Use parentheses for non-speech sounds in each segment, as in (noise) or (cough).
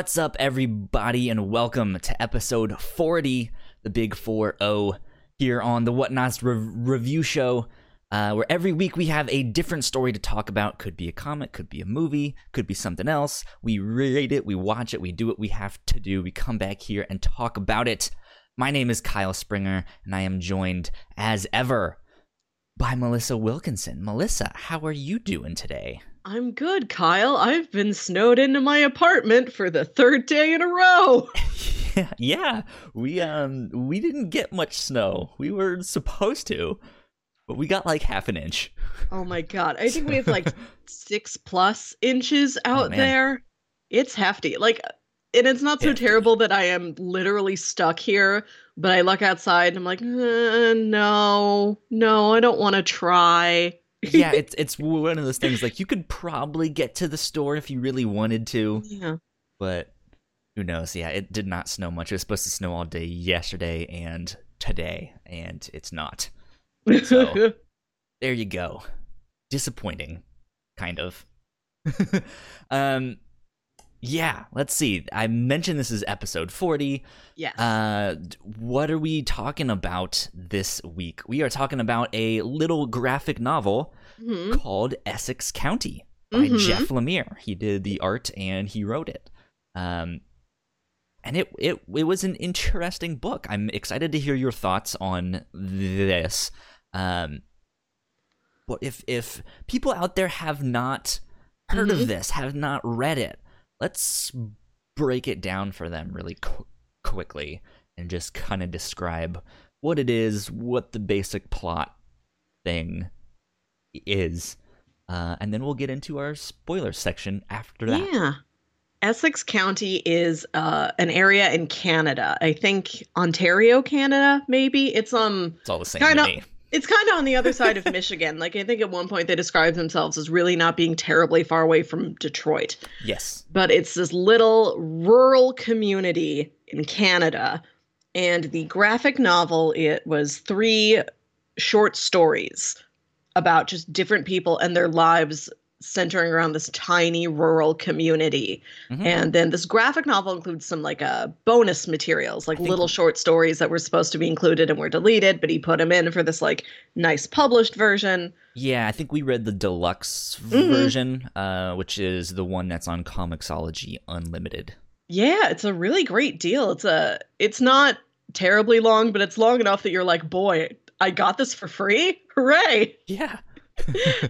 What's up, everybody, and welcome to episode 40, the Big 4 0, here on the Whatnauts Re- Review Show, uh, where every week we have a different story to talk about. Could be a comic, could be a movie, could be something else. We rate it, we watch it, we do what we have to do. We come back here and talk about it. My name is Kyle Springer, and I am joined, as ever, by Melissa Wilkinson. Melissa, how are you doing today? I'm good, Kyle. I've been snowed into my apartment for the third day in a row. yeah, (laughs) yeah, we um we didn't get much snow. We were supposed to, but we got like half an inch. Oh my god. I think we have like (laughs) 6 plus inches out Oh, there. It's hefty. Like and it's not so Hefty. terrible that I am literally stuck here, but I look outside and I'm like, "Uh, no. No, I don't want to try. Yeah, (laughs) it's it's one of those things like you could probably get to the store if you really wanted to, Yeah. but who knows? Yeah, it did not snow much. It was supposed to snow all day yesterday and today, and it's not. So- (laughs) There you go. Disappointing, kind of. (laughs) um, yeah. Let's see. I mentioned this is episode forty. yes. Uh, what are we talking about this week? We are talking about a little graphic novel Mhm. called Essex County by Mhm. Jeff Lemire. He did the art and he wrote it. Um, and it it it was an interesting book. I'm excited to hear your thoughts on this. Um, but if if people out there have not heard Mhm. of this, have not read it, let's break it down for them really qu- quickly and just kind of describe what it is, what the basic plot thing is, uh, and then we'll get into our spoiler section after that. Yeah. Essex County is uh, an area in Canada. I think Ontario, Canada, maybe. It's um It's all the same Kinda- to me. It's kind of on the other side of Michigan. Like I think at one point they described themselves as really not being terribly far away from Detroit. Yes. But it's this little rural community in Canada. And the graphic novel it was three short stories about just different people and their lives centering around this tiny rural community. Mhm. And then this graphic novel includes some like uh bonus materials, like little short stories that were supposed to be included and were deleted, but he put them in for this like nice published version. Yeah, I think we read the deluxe Mhm. version, uh, which is the one that's on Comixology Unlimited. Yeah, it's a really great deal. It's a it's not terribly long, but it's long enough that you're like, boy, I got this for free. Hooray! (laughs) Yeah.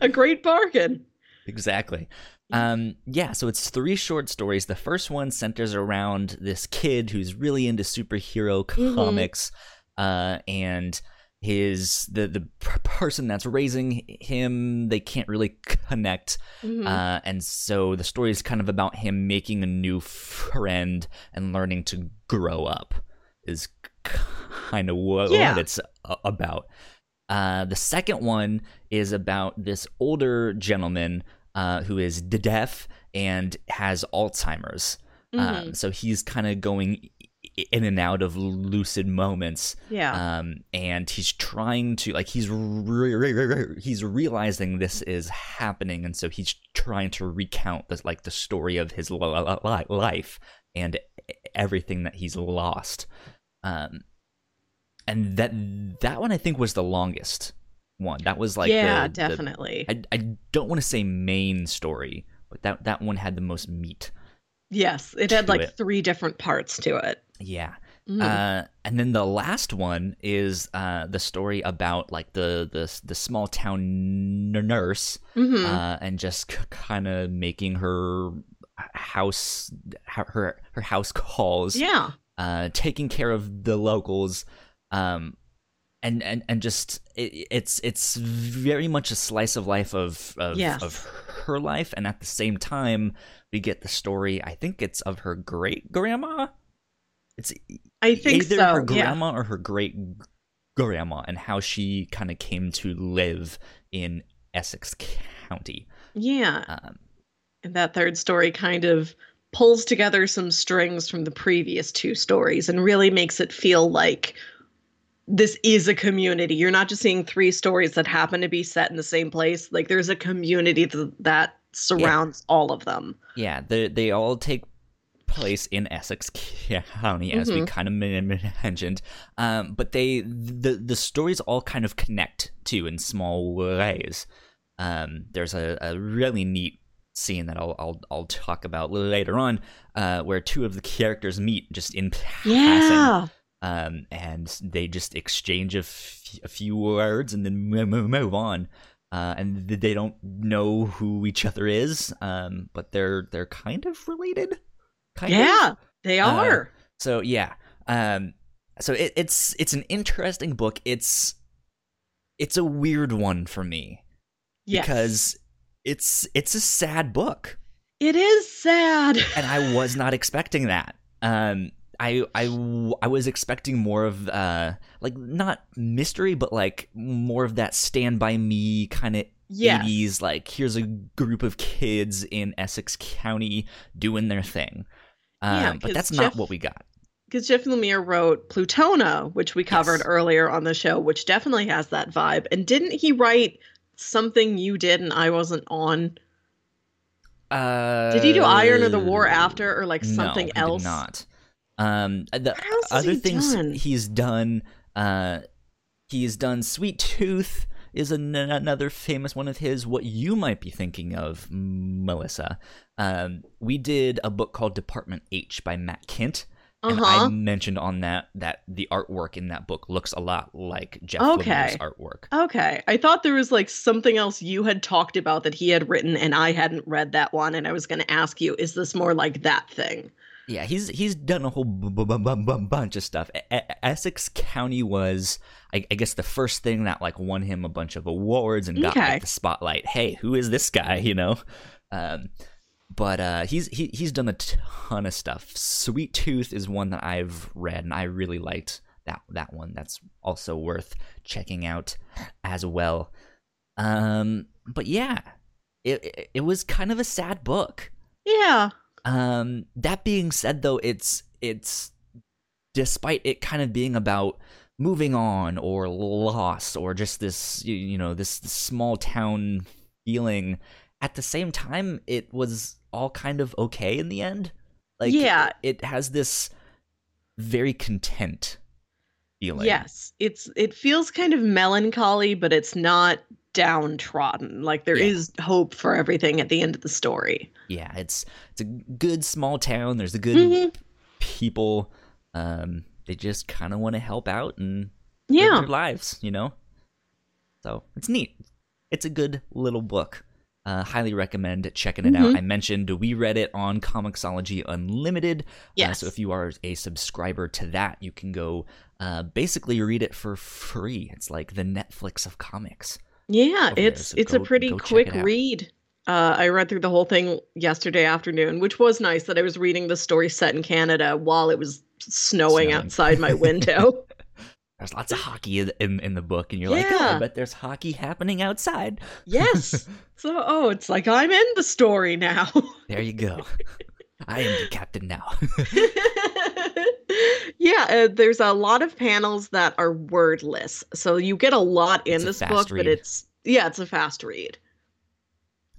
a great bargain. Exactly. Um, yeah, so it's three short stories. The first one centers around this kid who's really into superhero Mhm. comics, uh, and his the the person that's raising him they can't really connect, Mhm. uh, and so the story is kind of about him making a new friend and learning to grow up. Is kind of what, Yeah. what it's about. Uh, the second one is about this older gentleman uh, who is deaf and has Alzheimer's. Um, Mhm. so he's kind of going in and out of lucid moments. yeah. Um, and he's trying to like he's re- re- re- he's realizing this is happening, and so he's trying to recount this like the story of his li- li- life and everything that he's lost. Um, and that that one I think was the longest one. That was like yeah, the- the- definitely. I, I don't want to say main story, but that that one had the most meat. yes, it had like it. three different parts to it. Yeah. Mhm. Uh, and then the last one is uh, the story about like the the the small town n- nurse Mhm. uh, and just c- kind of making her house her her house (laughs) calls yeah. uh, taking care of the locals, um, and and and just it, it's it's very much a slice of life of of, Yes. of her life, and at the same time, we get the story. I think it's of her great grandma. It's I think either so. her yeah. grandma or her great grandma, and how she kind of came to live in Essex County. Yeah. Um, And that third story kind of pulls together some strings from the previous two stories and really makes it feel like this is a community. You're not just seeing three stories that happen to be set in the same place. Like there's a community th- that surrounds all of them. Yeah, they they all take place in Essex (laughs) County, as we Mhm. kind of mentioned. Um, but they the the stories all kind of connect too in small ways. Um, there's a, a really neat scene that I'll I'll, I'll talk about later on, uh, where two of the characters meet just in passing Yeah. Um, and they just exchange a, f- a few words and then mo- mo- move on. Uh, and th- they don't know who each other is, um, but they're they're kind of related. Kind Yeah, Of. they Uh, are. So yeah. Um, so it, it's it's an interesting book. It's it's a weird one for me yes. because it's it's a sad book it is sad. and I was not (laughs) expecting that. Um, I I I was expecting more of uh like not mystery, but like more of that Stand by Me kind of Yes. 80s. Like here's a group of kids in Essex County doing their thing. Um, Yeah, but that's Jeff- not what we got. Because Jeff Lemire wrote Plutona, which we covered Yes. earlier on the show, which definitely has that vibe. And didn't he write something you did and I wasn't on? Uh, Did he do Iron or the War After or like no, something he else? Did not. Um, the What else has other he things done? he's done uh he's done sweet tooth is an- another famous one of his what you might be thinking of melissa um we did a book called department h by matt kindt and i Uh-huh. mentioned on that that the artwork in that book looks a lot like jeff Okay. Artwork Okay. I thought there was like something else you had talked about that he had written and I hadn't read that one and I was going to ask you is this more like that thing? Yeah, he's he's done a whole b- b- b- bunch of stuff. Essex County was, I, I guess, the first thing that like won him a bunch of awards and got Okay. like, the spotlight. Hey, who is this guy? You know, um, but uh, he's he, he's done a ton of stuff. Sweet Tooth is one that I've read and I really liked that that one. That's also worth checking out as well. Um, but yeah, it, it it was kind of a sad book. Yeah. Um, that being said, though, it's it's despite it kind of being about moving on or loss or just this you, you know this, this small town feeling. At the same time, it was all kind of okay in the end. Like Yeah. it has this very content feeling. Yes. It's it feels kind of melancholy but it's not downtrodden. Like there Yeah. is hope for everything at the end of the story. yeah. It's it's a good small town. There's a good Mhm. people. Um, they just kind of want to help out and Yeah. their lives, you know? So it's neat. It's a good little book. Uh, highly recommend checking it out. Mhm. I mentioned we read it on Comixology Unlimited. Uh, so if you are a subscriber to that, you can go uh, basically read it for free. It's like the Netflix of comics. Yeah, it's so it's go- a pretty quick read. Uh, I read through the whole thing yesterday afternoon, which was nice that I was reading the story set in Canada while it was snowing, Snowing. outside my (laughs) window. There's lots of hockey in, in, in the book, and you're like, oh, Yeah. I bet there's hockey happening outside. yes. (laughs) So, oh, it's like I'm in the story now. There you go. I am the captain now. (laughs) yeah, uh, there's a lot of panels that are wordless. So you get a lot in It's a this book, read. but it's yeah, it's a fast read.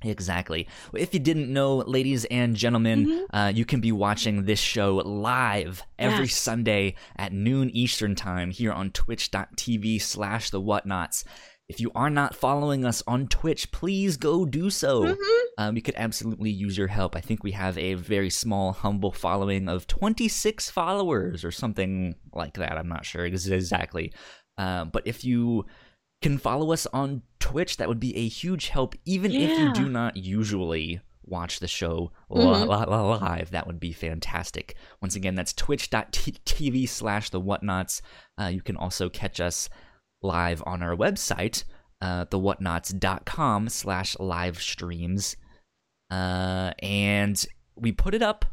Exactly. If you didn't know, ladies and gentlemen, Mhm. uh, you can be watching this show live every Yes. Sunday at noon Eastern Time here on twitch.tv slash the whatnauts. If you are not following us on Twitch, please go do so. Mhm. Um, we could absolutely use your help. I think we have a very small, humble following of 26 followers or something like that. I'm not sure exactly. Uh, but if you can follow us on Twitch, that would be a huge help, even if you do not usually watch the show Mhm. li- live. That would be fantastic. Once again, that's twitch.tv slash the whatnauts. Uh, you can also catch us live on our website, uh, thewhatnauts.com slash live streams. Uh, and we put it up.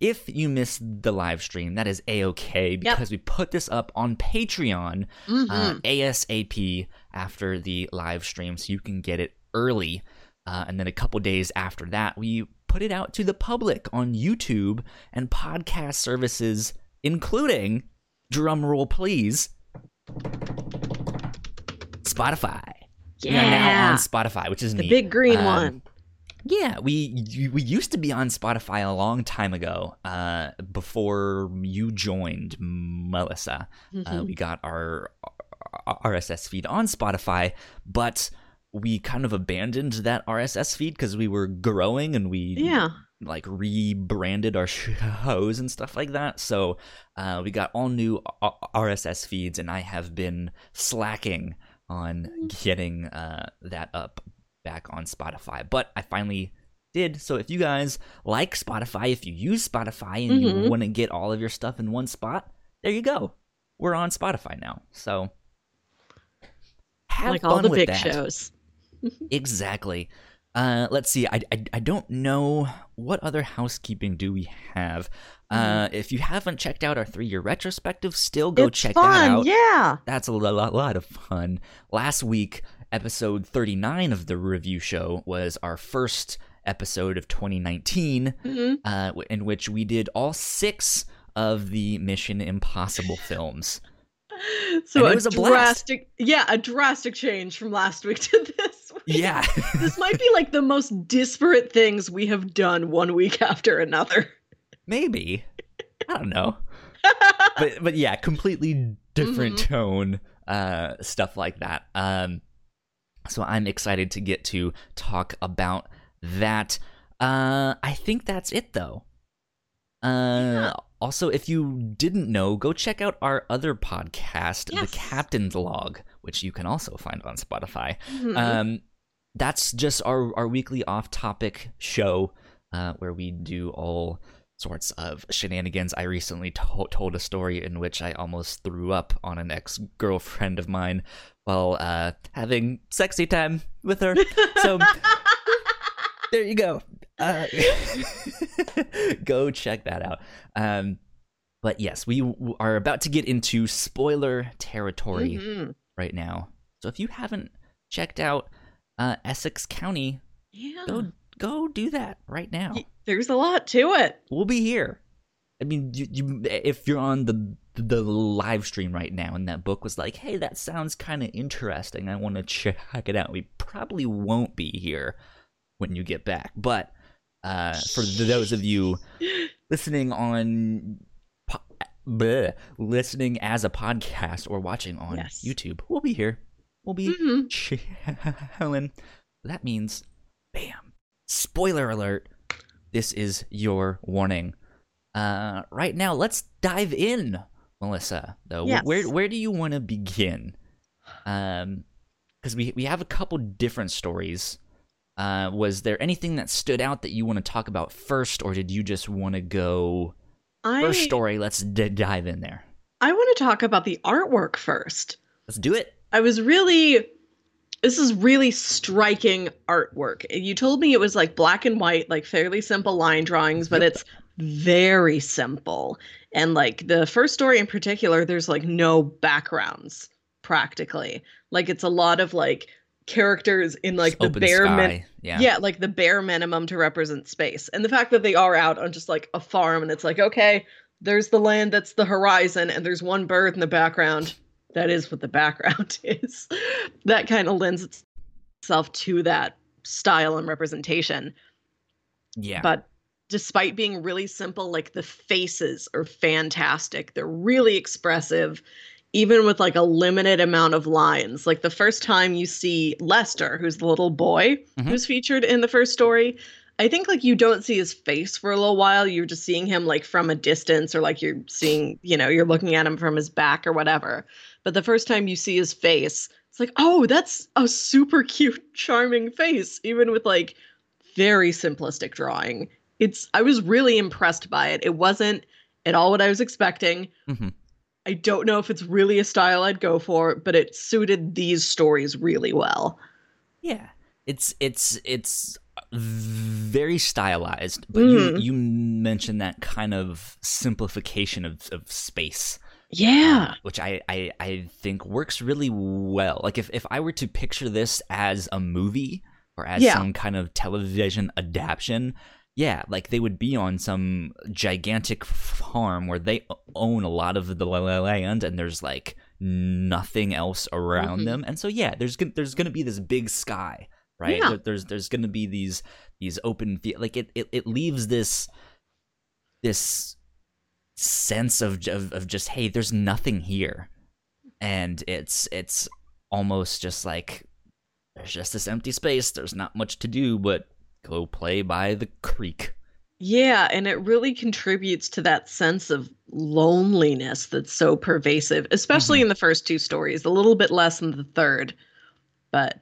If you missed the live stream, that is a okay because we put this up on Patreon Mhm. uh, ASAP after the live stream, so you can get it early. Uh, and then a couple days after that, we put it out to the public on YouTube and podcast services, including drumroll please, Spotify. We are now yeah. on Spotify, which is the neat. big green Um, one. Yeah, we we used to be on Spotify a long time ago. Uh, before you joined, Melissa, uh, we got our RSS feed on Spotify, but we kind of abandoned that RSS feed because we were growing and we Yeah. like rebranded our shows and stuff like that. So uh, we got all new RSS feeds, and I have been slacking on getting uh, that up back on Spotify. But I finally did. So if you guys like Spotify, if you use Spotify and you Mhm. want to get all of your stuff in one spot, there you go. We're on Spotify now. So have like fun all the with big that. shows. (laughs) Exactly. Uh, let's see. I, I I don't know what other housekeeping do we have. Uh, if you haven't checked out our three year retrospective, still go Mm-hmm. it's check fun. that out. Yeah. That's a lo- lot, lot of fun. Last week, episode 39 of the review show was our first episode of 2019, Mhm. uh, in which we did all six of the Mission Impossible films. (laughs) So And it was a blast. drastic, yeah, a drastic change from last week to (laughs) this week. Yeah. (laughs) this might be like the most disparate things we have done one week after another. Maybe. I don't know. but but yeah, completely different Mm-hmm. tone, uh, stuff like that. Um, so I'm excited to get to talk about that. Uh, I think that's it though. Uh, also, if you didn't know, go check out our other podcast, Yes. The Captain's Log, which you can also find on Spotify. Mhm. Um, that's just our our weekly off topic show uh, where we do all sorts of shenanigans. I recently to- told a story in which I almost threw up on an ex girlfriend of mine while uh, having sexy time with her. So (laughs) there you go. Uh, (laughs) go check that out. Um, but yes, we w- are about to get into spoiler territory Mhm. right now. So if you haven't checked out uh, Essex County, Yeah. go go do that right now. There's a lot to it. We'll be here. I mean, you, you if you're on the the live stream right now and that book was like, "Hey, that sounds kind of interesting. I want to check it out." We probably won't be here when you get back, but uh, for those of you (laughs) listening on po- bleh, listening as a podcast or watching on Yes. YouTube, we'll be here. We'll be Mhm. chilling. That means, bam! Spoiler alert! This is your warning. Uh, right now, let's dive in, Melissa. Though, Yes. where where do you want to begin? Um, because we we have a couple different stories. Uh, was there anything that stood out that you want to talk about first, or did you just want to go I, first story? Let's d- dive in there. I want to talk about the artwork first. Let's do it. I was really this is really striking artwork. You told me it was like black and white, like fairly simple line drawings, but it's very simple. And like the first story in particular, there's like no backgrounds practically. Like it's a lot of like characters in like Just the bare min- yeah. yeah, like the bare minimum to represent space. And the fact that they are out on just like a farm and it's like, okay, there's the land that's the horizon and there's one bird in the background. That is what the background (laughs) is. That kind of lends itself to that style and representation. yeah. But despite being really simple, like the faces are fantastic. They're really expressive, even with like a limited amount of lines. Like the first time you see Lester, who's the little boy Mhm. who's featured in the first story, I think like you don't see his face for a little while. You're just seeing him like from a distance, or like you're seeing, you know, you're looking at him from his back or whatever. But the first time you see his face, it's like, oh, that's a super (laughs) cute, charming face, even with like very simplistic drawing. It's I was really impressed by it. It wasn't at all what I was expecting. Mhm. I don't know if it's really a style I'd go for, but it suited these stories really well. Yeah, it's it's it's very stylized, but you Mhm. you mentioned that kind of simplification of of space, Yeah. which I, I I think works really well. Like if if I were to picture this as a movie or as Yeah. some kind of television adaptation. Yeah, like they would be on some gigantic farm where they own a lot of the land, and there's like nothing else around Mhm. them, and so yeah, there's there's gonna be this big sky right? Yeah. There- There's there's going to be these these open fe- like it, it it leaves this this sense of, of of just hey, there's nothing here, and it's it's almost just like there's just this empty space. There's not much to do but go play by the creek. Yeah, and it really contributes to that sense of loneliness that's so pervasive, especially Mhm. in the first two stories, a little bit less in the third. But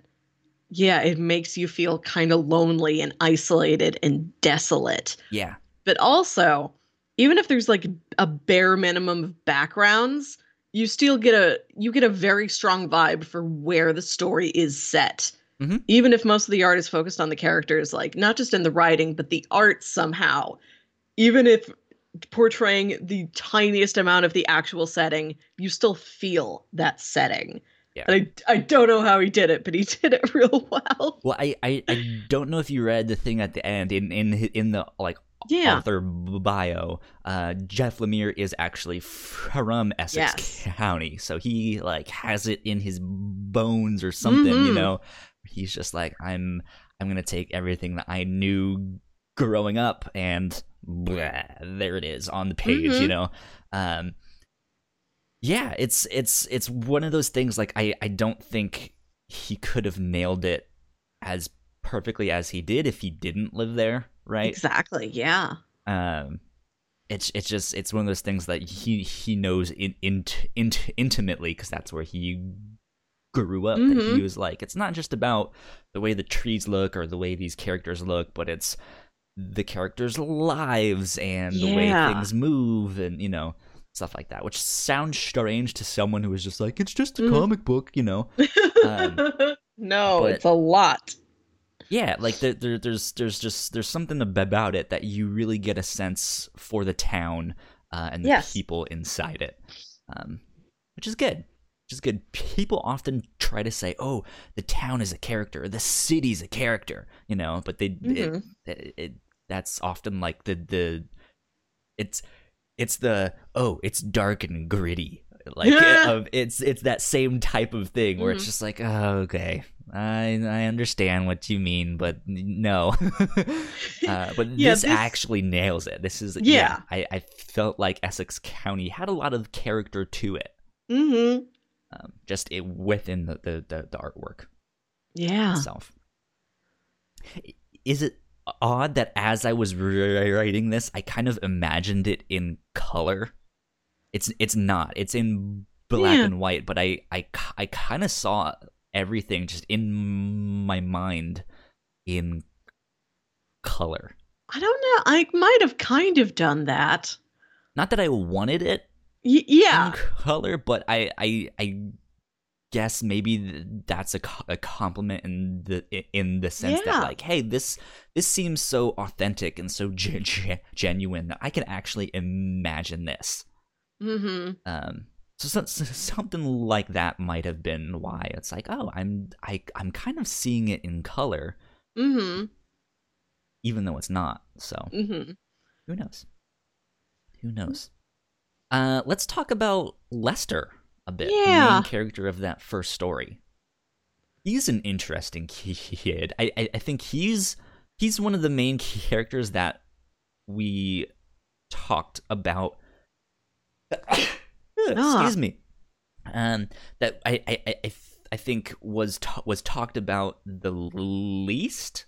yeah, it makes you feel kind of lonely and isolated and desolate. Yeah, But also, even if there's like a bare minimum of backgrounds, you still get a you get a very strong vibe for where the story is set. Mhm. Even if most of the art is focused on the characters, like not just in the writing, but the art somehow. Even if portraying the tiniest amount of the actual setting, you still feel that setting. Yeah. And I, I don't know how he did it, but he (laughs) did it real well. Well, I, I, I don't know if you read the thing at the end in in in the like Yeah. author bio. Uh, Jeff Lemire is actually from Essex Yes. County, so he like has it in his bones or something. You Mhm. know, he's just like I'm. I'm gonna take everything that I knew growing up and blah, there it is on the page. You Mhm. know. Um, yeah, it's it's it's one of those things. Like I I don't think he could have nailed it as perfectly as he did if he didn't live there, right? Exactly. Yeah. Um, it's it's just it's one of those things that he he knows in, in, in intimately because that's where he grew up. That he Mhm. was like, it's not just about the way the trees look or the way these characters look, but it's the characters' lives and the way things move and you know stuff like that. Which sounds strange to someone who is just like, it's just a Mhm. comic book, you know. Um, (laughs) no, but- it's a lot. yeah like there, there, there's there's just there's something about it that you really get a sense for the town uh, and the Yes. people inside it um, which is good which is good people often try to say oh the town is a character the city's a character you know but they it, Mhm. it, it that's often like the the it's it's the oh it's dark and gritty like Yeah. of it's it's that same type of thing where it's Mhm. just like oh, okay I I understand what you mean, but no. (laughs) uh, but Yeah, this, this- actually nails it. This is Yeah. I, I felt like Essex County had a lot of character to it, Mm-hmm. Um, just it, within the, the, the, the artwork Yeah. itself. Is it odd that as I was ri- writing this, I kind of imagined it in color? It's it's not. It's in black Yeah. and white, but I I, I kind of saw everything just in my mind in color. I don't know. I might have kind of done that. Not that I wanted it Y- yeah. color, but I I I guess maybe that's a, a compliment in the in the sense Yeah. that like hey this this seems so authentic and so ge- ge- genuine that I can actually imagine this. Mm-hmm. Um, so, so, so something like that might have been why it's like oh I'm I I'm kind of seeing it in color Mm-hmm. even though it's not. So Mm-hmm. who knows? Who knows? Uh, let's talk about Lester a bit. The Yeah. main character of that first story. He's an interesting (laughs) kid. I, I I think he's he's one of the main characters that we talked about. (coughs) Excuse me. Um, that I I I, I I think was ta- was talked about the least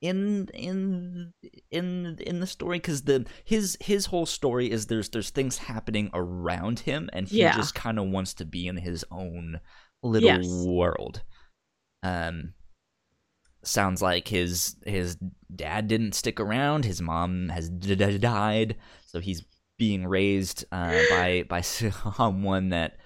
in in in in the story because the his his whole story is there's there's things happening around him and he Yeah. just kind of wants to be in his own little Yes. world um sounds like his his dad didn't stick around his mom has d- d- died so he's being raised uh, by (laughs) by (laughs) someone that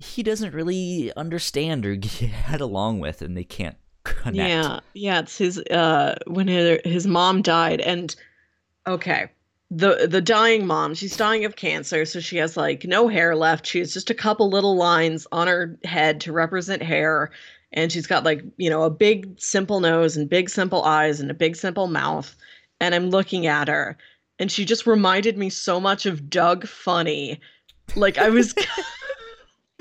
he doesn't really understand or (laughs) get along with and they can't connect Yeah. Yeah. It's his uh when his, his mom died and okay. The the dying mom, she's dying of cancer, so she has like no hair left. She has just a couple little lines on her head to represent hair. And she's got like, you know, a big simple nose and big simple eyes and a big simple mouth. And I'm looking at her and she just reminded me so much of Doug Funnie. Like I was (laughs)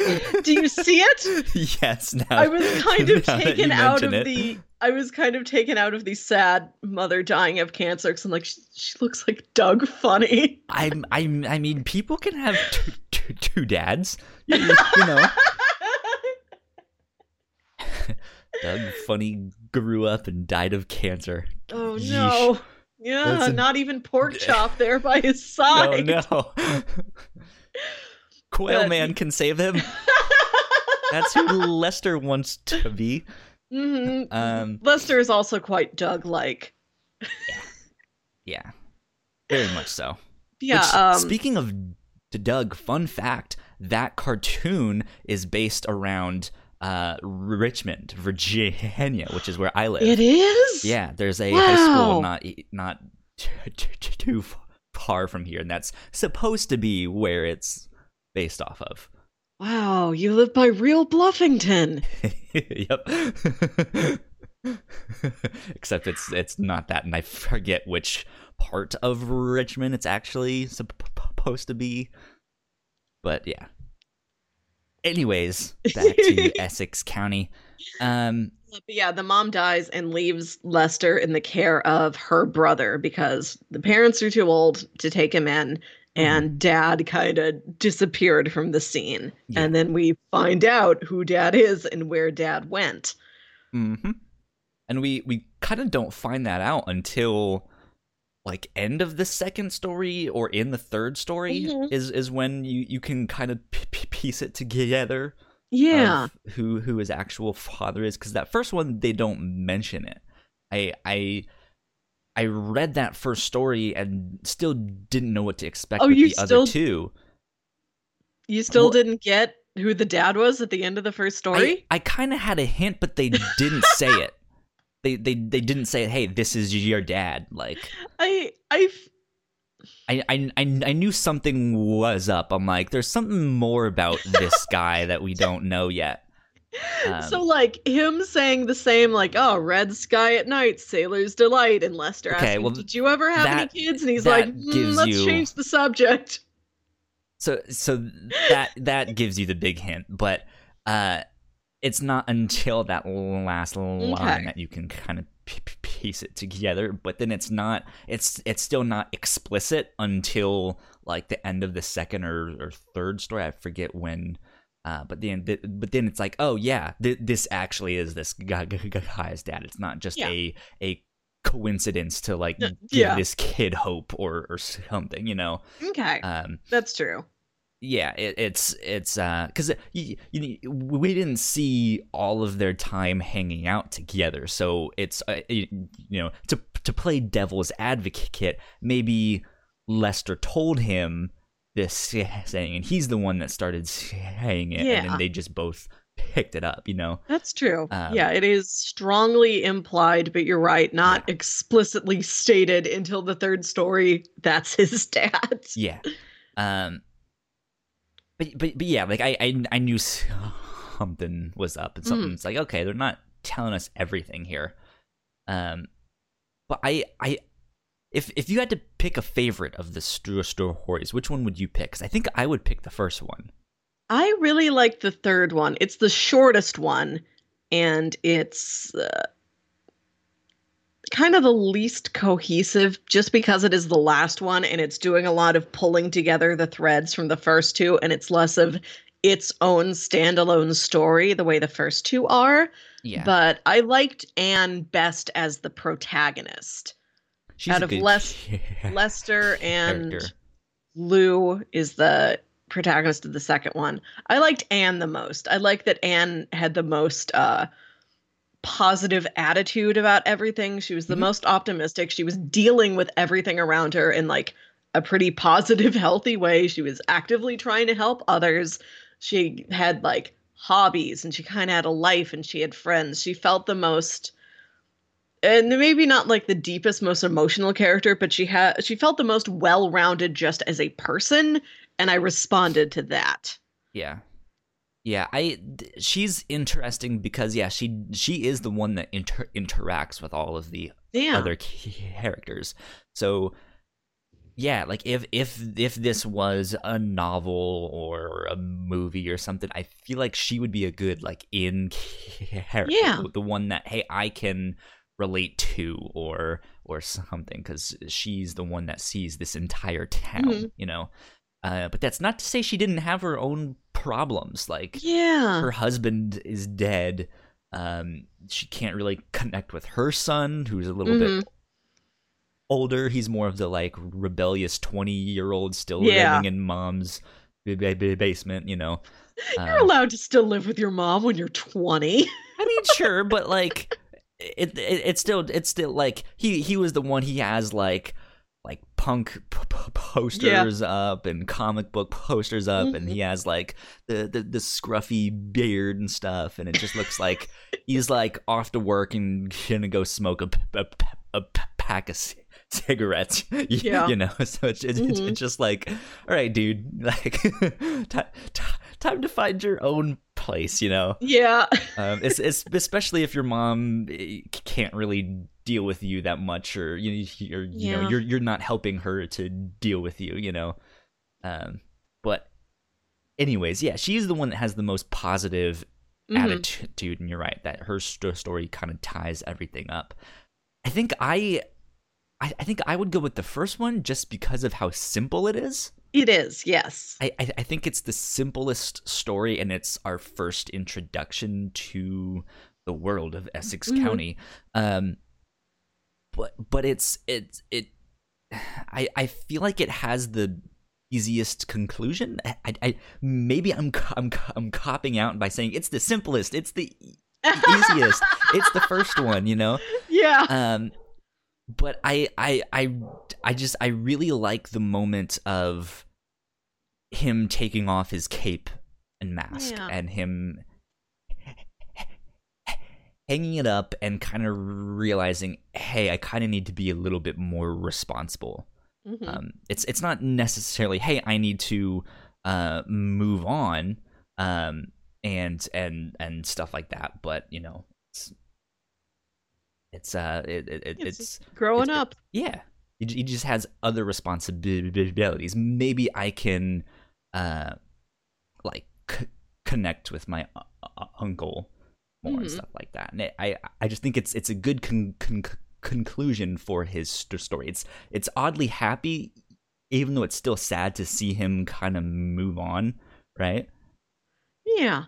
(laughs) Do you see it? yes. Now I was kind of (laughs) now that you taken out of it. the. I was kind of taken out of the sad mother dying of cancer because I'm like, she, she looks like Doug Funnie. (laughs) I'm, I'm, I mean, people can have two, two, two dads. You, you- know, Doug Funnie grew up and died of cancer. oh Yeesh. no. Yeah, a- not even pork chop there by his side. no. Quail But- Man can save him. (laughs) That's who Lester wants to be. Mhm. Um, Lester is also quite Doug-like. yeah, very much so. Yeah. Which, um, speaking of Doug, fun fact: that cartoon is based around uh, Richmond, Virginia, which is where I live. it is. Yeah, there's a high school not not too far from here, and that's supposed to be where it's based off of. Wow, you live by real Bluffington. (laughs) yep. (laughs) Except it's it's not that, and I forget which part of Richmond it's actually supposed to be. But yeah. Anyways, (laughs) back to Essex County. Um, yeah, the mom dies and leaves Lester in the care of her brother because the parents are too old to take him in, and dad kind of disappeared from the scene. Yeah. And then we find out who dad is and where dad went. hmm And we we kind of don't find that out until like end of the second story or in the third story Mhm. is is when you you can kind of p- p- piece it together. Yeah. who who his actual father is because that first one they don't mention it. I I I read that first story and still didn't know what to expect Oh, with you the still- other two. you still well- didn't get who the dad was at the end of the first story? I, I kind of had a hint, but they didn't say (laughs) it. They, they they didn't say, "Hey, this is your dad." Like I I I, I, I knew something was up. I'm like, there's something more about this guy that we don't know yet. Um, so like him saying the same like oh red sky at night sailor's delight and Lester Okay, asking well, did you ever have that- any kids and he's like "Mm, let's you- change the subject so so that that gives you the big hint but uh it's not until that last line Okay. that you can kind of p- p- piece it together but then it's not it's it's still not explicit until like the end of the second or, or third story i forget when uh, but then, th- but then it's like, oh yeah, th- this actually is this guy, g- g- guy's dad. It's not just Yeah. a a coincidence to like Uh, give yeah. this kid hope or or something, you know. okay Um, that's true yeah it, it's it's uh because you, you, we didn't see all of their time hanging out together so it's uh, you, you know to to play devil's advocate maybe lester told him this (laughs) saying and he's the one that started saying it and Yeah. then they just both picked it up you know? That's true. Um, yeah it is strongly implied but you're right not explicitly stated until the third story that's his (laughs) dad. Yeah. Um but but, but yeah like I, I i knew (laughs) something was up and something's it's like okay they're not telling us everything here. Um but i i if if you had to pick a favorite of the sto- stories which one would you pick because i think i would pick the first one I really like the third one. It's the shortest one, and it's uh, kind of the least cohesive just because it is the last one and it's doing a lot of pulling together the threads from the first two, and it's less of its own standalone story the way the first two are. yeah But I liked Anne best as the protagonist. She's out of Les-. (laughs) Lester and Lou is the protagonist of the second one. I liked Anne the most. I like that Anne had the most uh positive attitude about everything. She was the Mhm. most optimistic. She was dealing with everything around her in like a pretty positive, (laughs) healthy way. She was actively trying to help others. She had like hobbies and she kind of had a life and she had friends. She felt the most and maybe not like the deepest most emotional character but she had she felt the most well-rounded just as a person and i responded to that Yeah. Yeah, I th- she's interesting because yeah, she she is the one that inter- interacts with all of the yeah other characters. So yeah, like if if if this was a novel or a movie or something, I feel like she would be a good like in (laughs) character, Yeah. the one that hey I can relate to or or something because she's the one that sees this entire town, Mhm. you know. Uh, but that's not to say she didn't have her own problems. Like Yeah. her husband is dead. Um, she can't really connect with her son, who's a little Mhm. bit older. He's more of the like rebellious twenty year old still Yeah. living in mom's ba- ba- basement. You know, You're Um, allowed to still live with your mom when you're 20. I mean, sure, but like, it, it it's still it's still like he he was the one he has like like punk p- p- posters up and comic book posters up and he has like the, the the scruffy beard and stuff and it just looks like he's like off to work and gonna go smoke a, p- a p- a p- pack of c- cigarettes (laughs) you, Yeah. you know (laughs) so it's, it's, Mhm. it's just like all right dude (laughs) like ti- ti- time to find your own place you know Yeah. (laughs) um, it's, it's especially if your mom eh, can't really deal with you that much, or you you're, you know you're you're not helping her to deal with you, you know. Um, but anyways, yeah, she's the one that has the most positive Mhm. attitude, and you're right that her sto- story kind of ties everything up. I think I, I, I think I would go with the first one just because of how simple it is. It is, yes. I, I I think it's the simplest story, and it's our first introduction to the world of Essex Mhm. County. Um, but but it's it's it. (sighs) I I feel like it has the easiest conclusion. I, I, maybe I'm I'm I'm copping out by saying it's the simplest. It's the (laughs) easiest. it's the first one, you know yeah. um but I, I i i just i really like the moment of him taking off his cape and mask Yeah. and him hanging it up and kind of realizing hey i kind of need to be a little bit more responsible Mhm. um, it's it's not necessarily hey I need to uh, move on um, and and and stuff like that, but you know it's it's uh it, it, it- It's it's Growing it's- up. yeah he, he just has other responsibilities. Maybe I can uh like c- connect with my uh, uh, uncle more and Mhm. stuff like that. And it, I I just think it's it's a good con- con- conclusion for his st- story. It's it's oddly happy, even though it's still sad to see him kind of move on. Right? Yeah.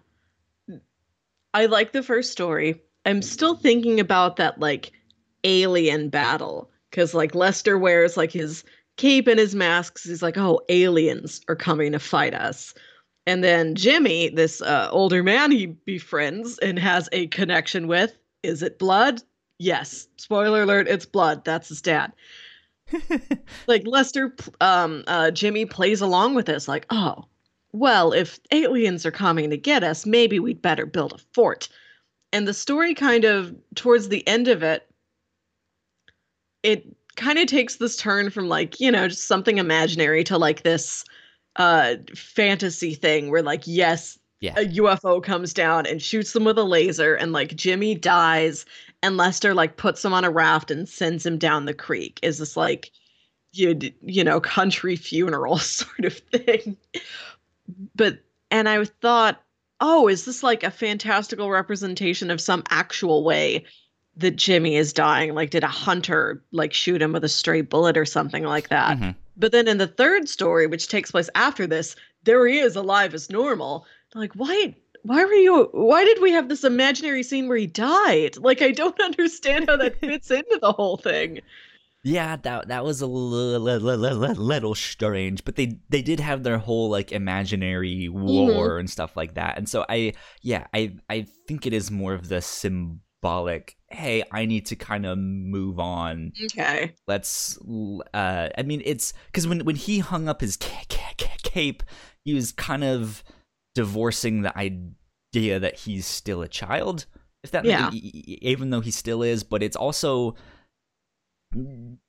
I like the first story. I'm still thinking about that like alien battle cuz like Lester wears like his cape and his masks. He's like, "Oh, aliens are coming to fight us." And then Jimmy, this uh, older man he befriends and has a connection with, is it blood? Yes. Spoiler alert, it's blood. That's his dad. (laughs) like Lester um uh Jimmy plays along with this like, "Oh, well, if aliens are coming to get us, maybe we'd better build a fort." And the story kind of towards the end of it it kind of takes this turn from like, you know, just something imaginary to like this uh fantasy thing where like yes, Yeah. a UFO comes down and shoots them with a laser and like Jimmy dies and Lester like puts him on a raft and sends him down the creek. Is this like you you know country funeral (laughs) sort of thing? But and I thought, oh, is this like a fantastical representation of some actual way that Jimmy is dying? Like, did a hunter like shoot him with a stray bullet or something like that? Mhm. But then in the third story, which takes place after this, there he is alive as normal. Like, why why were you why did we have this imaginary scene where he died? Like I don't (laughs) understand how that (laughs) fits into the whole thing. Yeah, that that was a little, little strange, but they they did have their whole like imaginary war and stuff like that, and so I yeah I I think it is more of the symbolic. Hey, I need to kind of move on. Okay. Let's. uh I mean, it's because when when he hung up his ca- ca- ca- cape, he was kind of divorcing the idea that he's still a child. If that Yeah. even though he still is, but it's also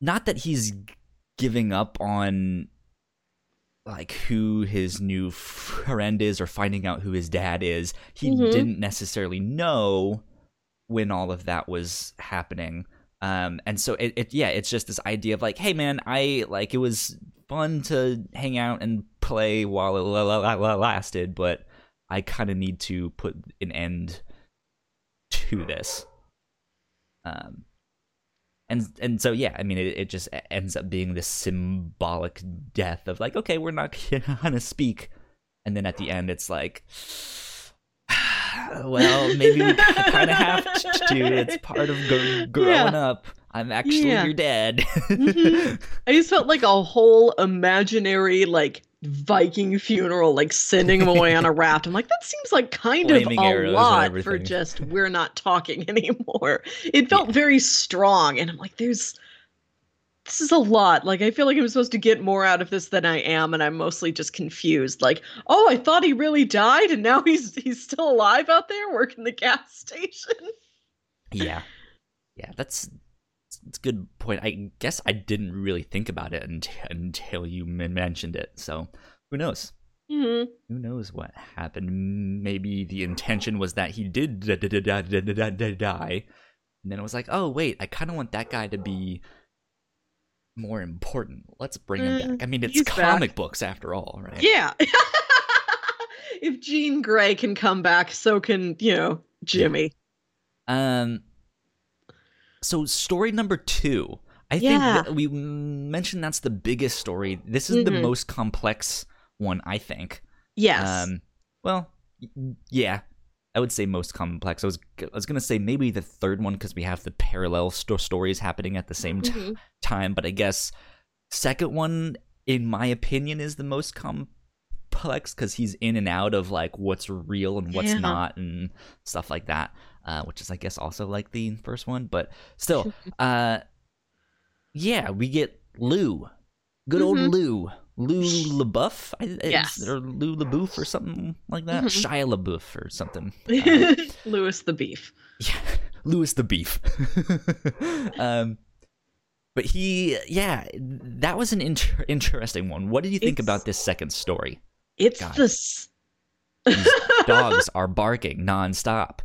not that he's giving up on like who his new friend is or finding out who his dad is. He Mhm. didn't necessarily know when all of that was happening. Um, and so it, it, yeah, it's just this idea of like, hey man, I like it was fun to hang out and play while it lasted, but I kind of need to put an end to this. Um, and and so yeah, I mean, it, it just ends up being this symbolic death of like, okay, we're not (laughs) gonna speak, and then at the end, it's like. (sighs) well, maybe we kind of have (laughs) to. It's part of growing yeah. up. I'm actually yeah. your dad. (laughs) mm-hmm. I just felt like a whole imaginary like Viking funeral, like sending him away on a (laughs) raft. I'm like, that seems like kind Flaming of a lot for just we're not talking (laughs) anymore. It felt yeah. very strong, and I'm like, there's this is a lot. Like I feel like I'm supposed to get more out of this than I am, and I'm mostly just confused. Like, oh, I thought he really died, and now (laughs) he's he's still alive out there working the gas station. yeah, yeah, that's a good point. I guess I didn't really think about it until until you mentioned it. So who knows? Mm-hmm. Who knows what happened? Maybe the intention was that he did die, and then it was like, oh wait, I kind of want that guy to be more important. Let's bring him back. I mean, it's comic back. books after all, right? Yeah. (laughs) if Jean Grey can come back, so can, you know, Jimmy. Um so story number 2. I yeah. think we mentioned that's the biggest story. This is mm-hmm. the most complex one, I think. Yes. Um well, yeah, I would say most complex. I was I was gonna say maybe the third one because we have the parallel sto- stories happening at the same t- mm-hmm. time, but I guess second one, in my opinion, is the most complex because he's in and out of like what's real and what's yeah. not and stuff like that. Uh, which is I guess also like the first one, but still, (laughs) uh, yeah, we get Lou, good mm-hmm. old Lou Lou LaBeouf, yes. or Lou LaBeouf or something like that. Mm-hmm. Shia LaBeouf or something. (laughs) Um, Lewis the Beef. (laughs) Yeah, Lewis the Beef. um, but he, yeah, that was an inter- interesting one. What did you think it's, about this second story? It's God. the These dogs are barking nonstop.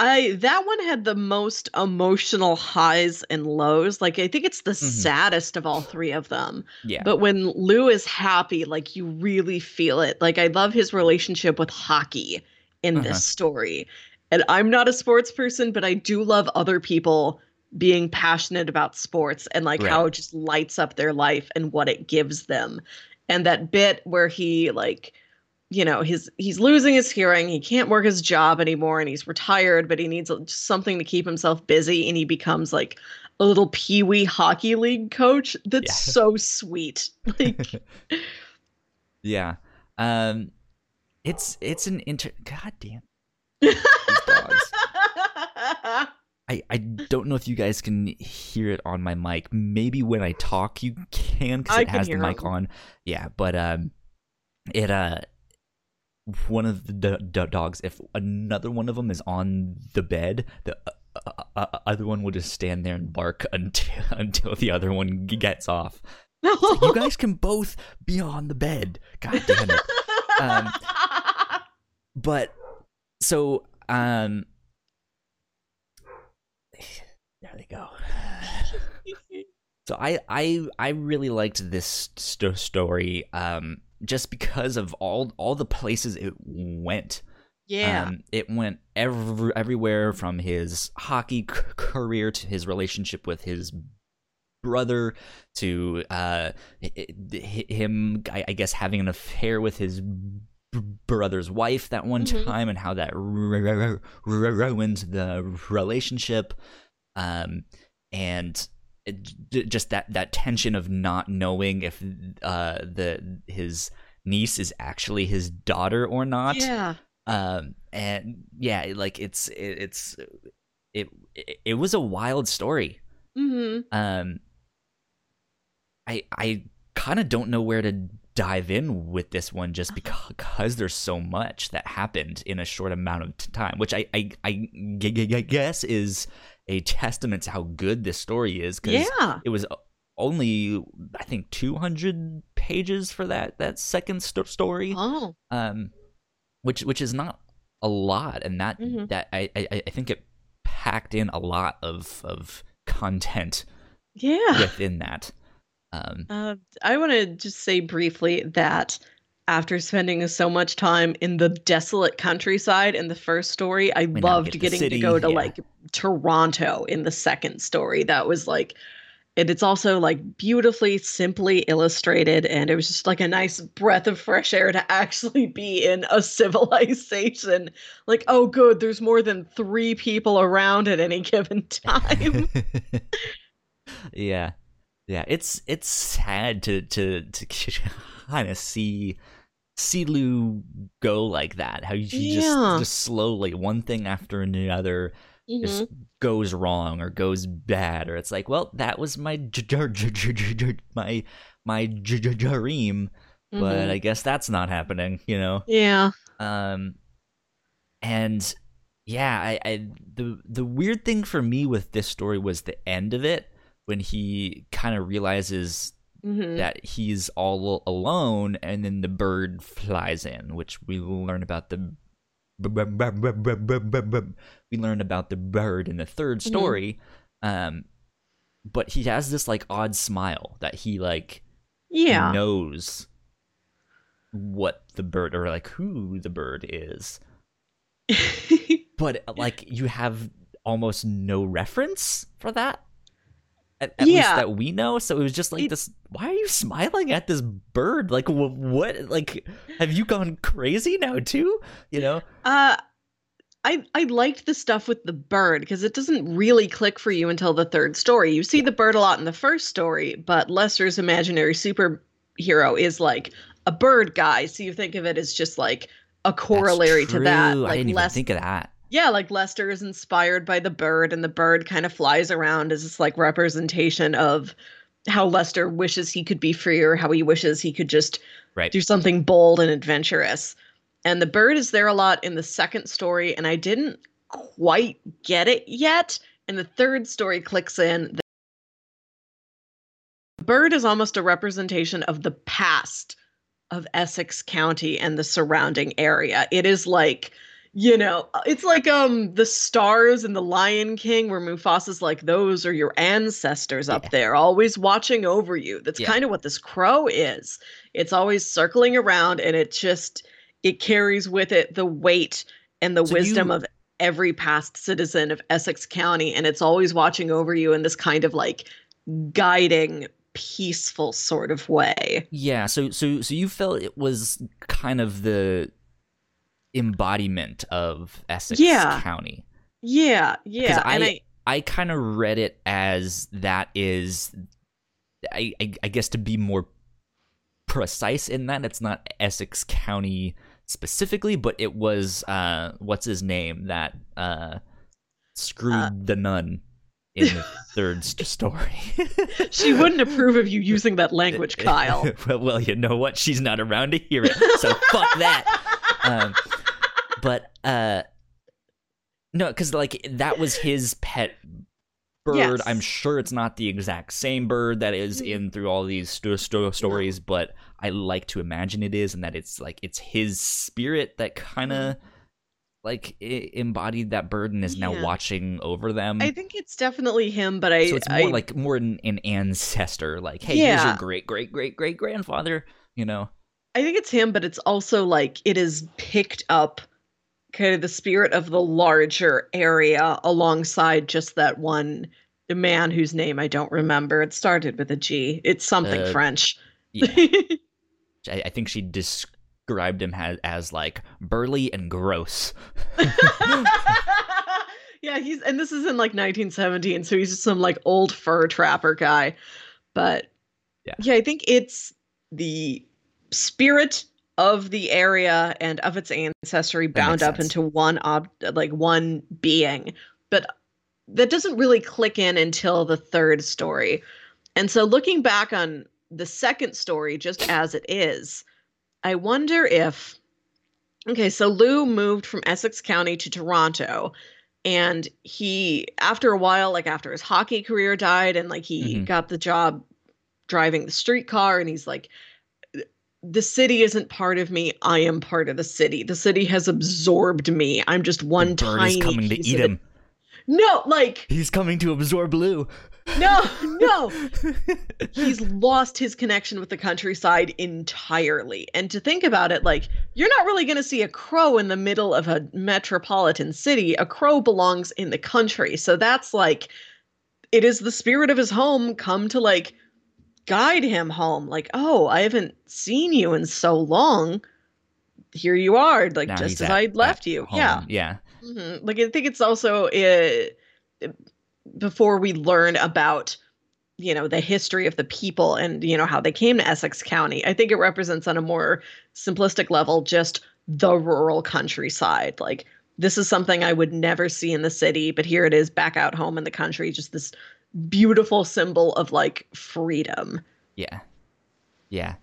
I that one had the most emotional highs and lows. Like I think it's the mm-hmm. saddest of all three of them. Yeah. But when Lou is happy, like you really feel it. Like I love his relationship with hockey in uh-huh. this story. And I'm not a sports person, but I do love other people being passionate about sports and like right. how it just lights up their life and what it gives them. And that bit where he like you know his he's losing his hearing. He can't work his job anymore and he's retired but he needs something to keep himself busy and he becomes like a little pee-wee hockey league coach. That's yeah. so sweet. (laughs) Like (laughs) yeah. Um it's it's an inter god damn. I, I don't know if you guys can hear it on my mic. Maybe when I talk you can because it has the mic on. Yeah, but um, it uh, one of the d- d- dogs, if another one of them is on the bed, the uh, uh, uh, uh other one will just stand there and bark (laughs) until until the other one gets off. like, you guys can both be on the bed. God damn it. Um, (laughs) but so um, there they go. (laughs) so I I I really liked this st- story. Um, just because of all all the places it went. Yeah, um, it went every, everywhere from his hockey c- career to his relationship with his brother to uh, him, I, I, guess, having an affair with his brother's wife that one mm-hmm. time, and how that ruined the relationship. Um, and just that that tension of not knowing if uh the his niece is actually his daughter or not. Yeah. Um and yeah like it's it, it's it, it it was a wild story. Mm-hmm. um i i kind of don't know where to dive in with this one just because, because there's so much that happened in a short amount of time which i i i guess is a testament to how good this story is. Cause yeah, it was only I think 200 pages for that that second st- story. Oh, um, which which is not a lot, and that mm-hmm. that I, I I think it packed in a lot of of content Yeah. within that. Um, Uh, I want to just say briefly that after spending so much time in the desolate countryside in the first story, I now loved get getting to go to yeah. like Toronto in the second story. That was like, and it's also like beautifully, simply illustrated, and it was just like a nice breath of fresh air to actually be in a civilization. Like, oh, good, there's more than three people around at any given time. (laughs) yeah, yeah. It's it's sad to to to (laughs) kind of see see Lou go like that. How she Yeah. just just slowly one thing after another Mhm. just goes wrong or goes bad, or it's like, well, that was my my my j- j- dream, but Mhm. I guess that's not happening. You know. yeah. Um, and yeah, I, I the the weird thing for me with this story was the end of it when he kind of realizes Mhm. that he's all alone, and then the bird flies in, which we learn about the. We learn about the bird in the 3rd Mhm. story, um, but he has this like odd smile that he like Yeah. knows what the bird or like who the bird is (laughs) but like you have almost no reference for that at, at least that we know. So it was just like It- this why are you smiling at this bird? Like wh- what like have you gone crazy now too? You know? Uh I I liked the stuff with the bird because it doesn't really click for you until the third story. You see the bird a lot in the first story, but Lester's imaginary superhero is like a bird guy, so you think of it as just like a corollary to that. true. i Like didn't even Les- think of that yeah, like Lester is inspired by the bird, and the bird kind of flies around as this like representation of how Lester wishes he could be free or how he wishes he could just right do something bold and adventurous. And the bird is there a lot in the second story, and I didn't quite get it yet. And the third story clicks in. The bird is almost a representation of the past of Essex County and the surrounding area. It is like, you know, it's like um the stars and the Lion King where Mufasa's like those are your ancestors up Yeah. there always watching over you. That's Yeah. kind of what this crow is. It's always circling around and it just it carries with it the weight and the So wisdom you- of every past citizen of Essex County and it's always watching over you in this kind of like guiding peaceful sort of way. Yeah, so so so you felt it was kind of the embodiment of Essex Yeah. County. Yeah, yeah. and I- I I kind of read it as that is I, I I guess to be more precise in that it's not Essex County specifically, but it was uh what's his name that uh screwed Uh, the nun in the third st- story. (laughs) she wouldn't approve of you using that language, (laughs) Kyle. well, well, you know what? She's not around to hear it, so (laughs) fuck that. Um, but uh, no, because like that was his pet bird. Yes. I'm sure it's not the exact same bird that is Mm. in through all these sto- sto- stories, but I like to imagine it is, and that it's like it's his spirit that kind of like i- embodied that bird and is now watching over them. I think it's definitely him, but I so it's more I, like more an, an ancestor, like hey, here's Yeah. your great great great great grandfather. You know, I think it's him, but it's also like it is picked up kind of the spirit of the larger area alongside just that one man whose name I don't remember. It started with a G. It's something Uh, French. yeah. (laughs) I, I think she described him as, as like burly and gross. (laughs) yeah, he's and this is in like 1917, so he's just some like old fur trapper guy. But Yeah. yeah, I think it's the spirit of the area and of its ancestry bound up sense. into one ob like one being. But that doesn't really click in until the third story. And so looking back on the second story just as it is, I wonder if Okay, so Lou moved from Essex County to Toronto and he after a while like after his hockey career died and like he Mhm. got the job driving the streetcar and he's like the city isn't part of me. I am part of the city. The city has absorbed me. I'm just one the bird tiny is coming to eat of it." him. no, like He's coming to absorb Lou. no, no. (laughs) He's lost his connection with the countryside entirely. And to think about it, like you're not really going to see a crow in the middle of a metropolitan city. A crow belongs in the country. So that's like it is the spirit of his home come to like guide him home. Like, "Oh, I haven't seen you in so long." Here you are, like Now just as I left you. home. Yeah. Yeah. hmm Like I think it's also uh, before we learn about you know the history of the people and you know how they came to Essex County. I think it represents on a more simplistic level just the rural countryside. Like this is something I would never see in the city, but here it is back out home in the country. Just this beautiful symbol of like freedom. Yeah. Yeah.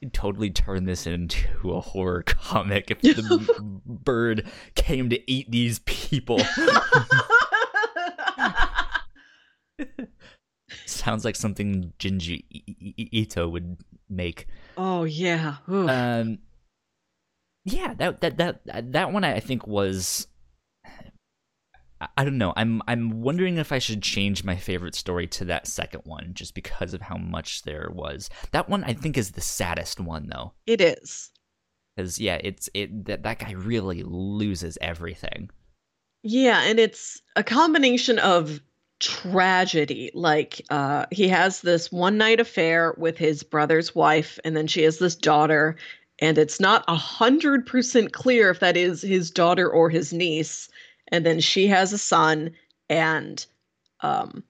You'd totally turn this into a horror comic if the (laughs) bird came to eat these people. (laughs) Sounds like something Junji Ito would make. oh yeah. Oof. Um, yeah, that that that that one I think was. I- don't know. I'm I'm wondering if I should change my favorite story to that second one, just because of how much there was. That one I think is the saddest one though, it is. because yeah, it's it that that guy really loses everything. Yeah, and it's a combination of tragedy. Like, uh, he has this one night affair with his brother's wife, and then she has this daughter, and it's not a hundred percent clear if that is his daughter or his niece. And then she has a son, and um,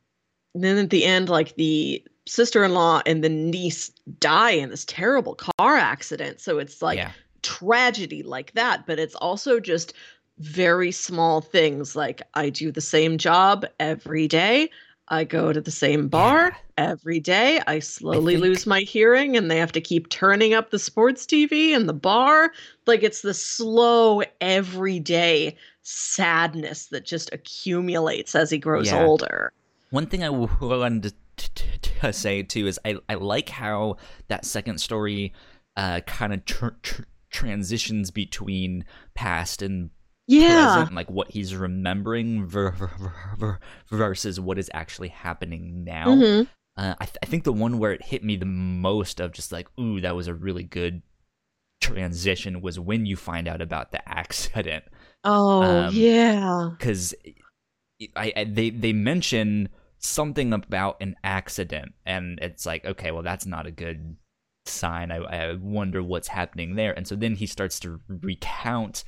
then at the end, like the sister-in-law and the niece die in this terrible car accident. So it's like yeah, tragedy like that, but it's also just very small things like I do the same job every day. I go to the same bar Yeah. every day. I slowly think- lose my hearing and they have to keep turning up the sports TV in the bar. Like it's the slow everyday sadness that just accumulates as he grows Yeah. older. One thing I (laughs) wanted to, to, to say too is I, I like how that second story uh, kind of tr- tr- transitions between past and Yeah. present, like what he's remembering ver- ver- ver- ver- versus what is actually happening now. Mhm. Uh, I, th- I think the one where it hit me the most of just like, ooh, that was a really good transition was when you find out about the accident Oh, Um, yeah. because I, I they they mention something about an accident and it's like okay well that's not a good sign I, I wonder what's happening there and so then he starts to recount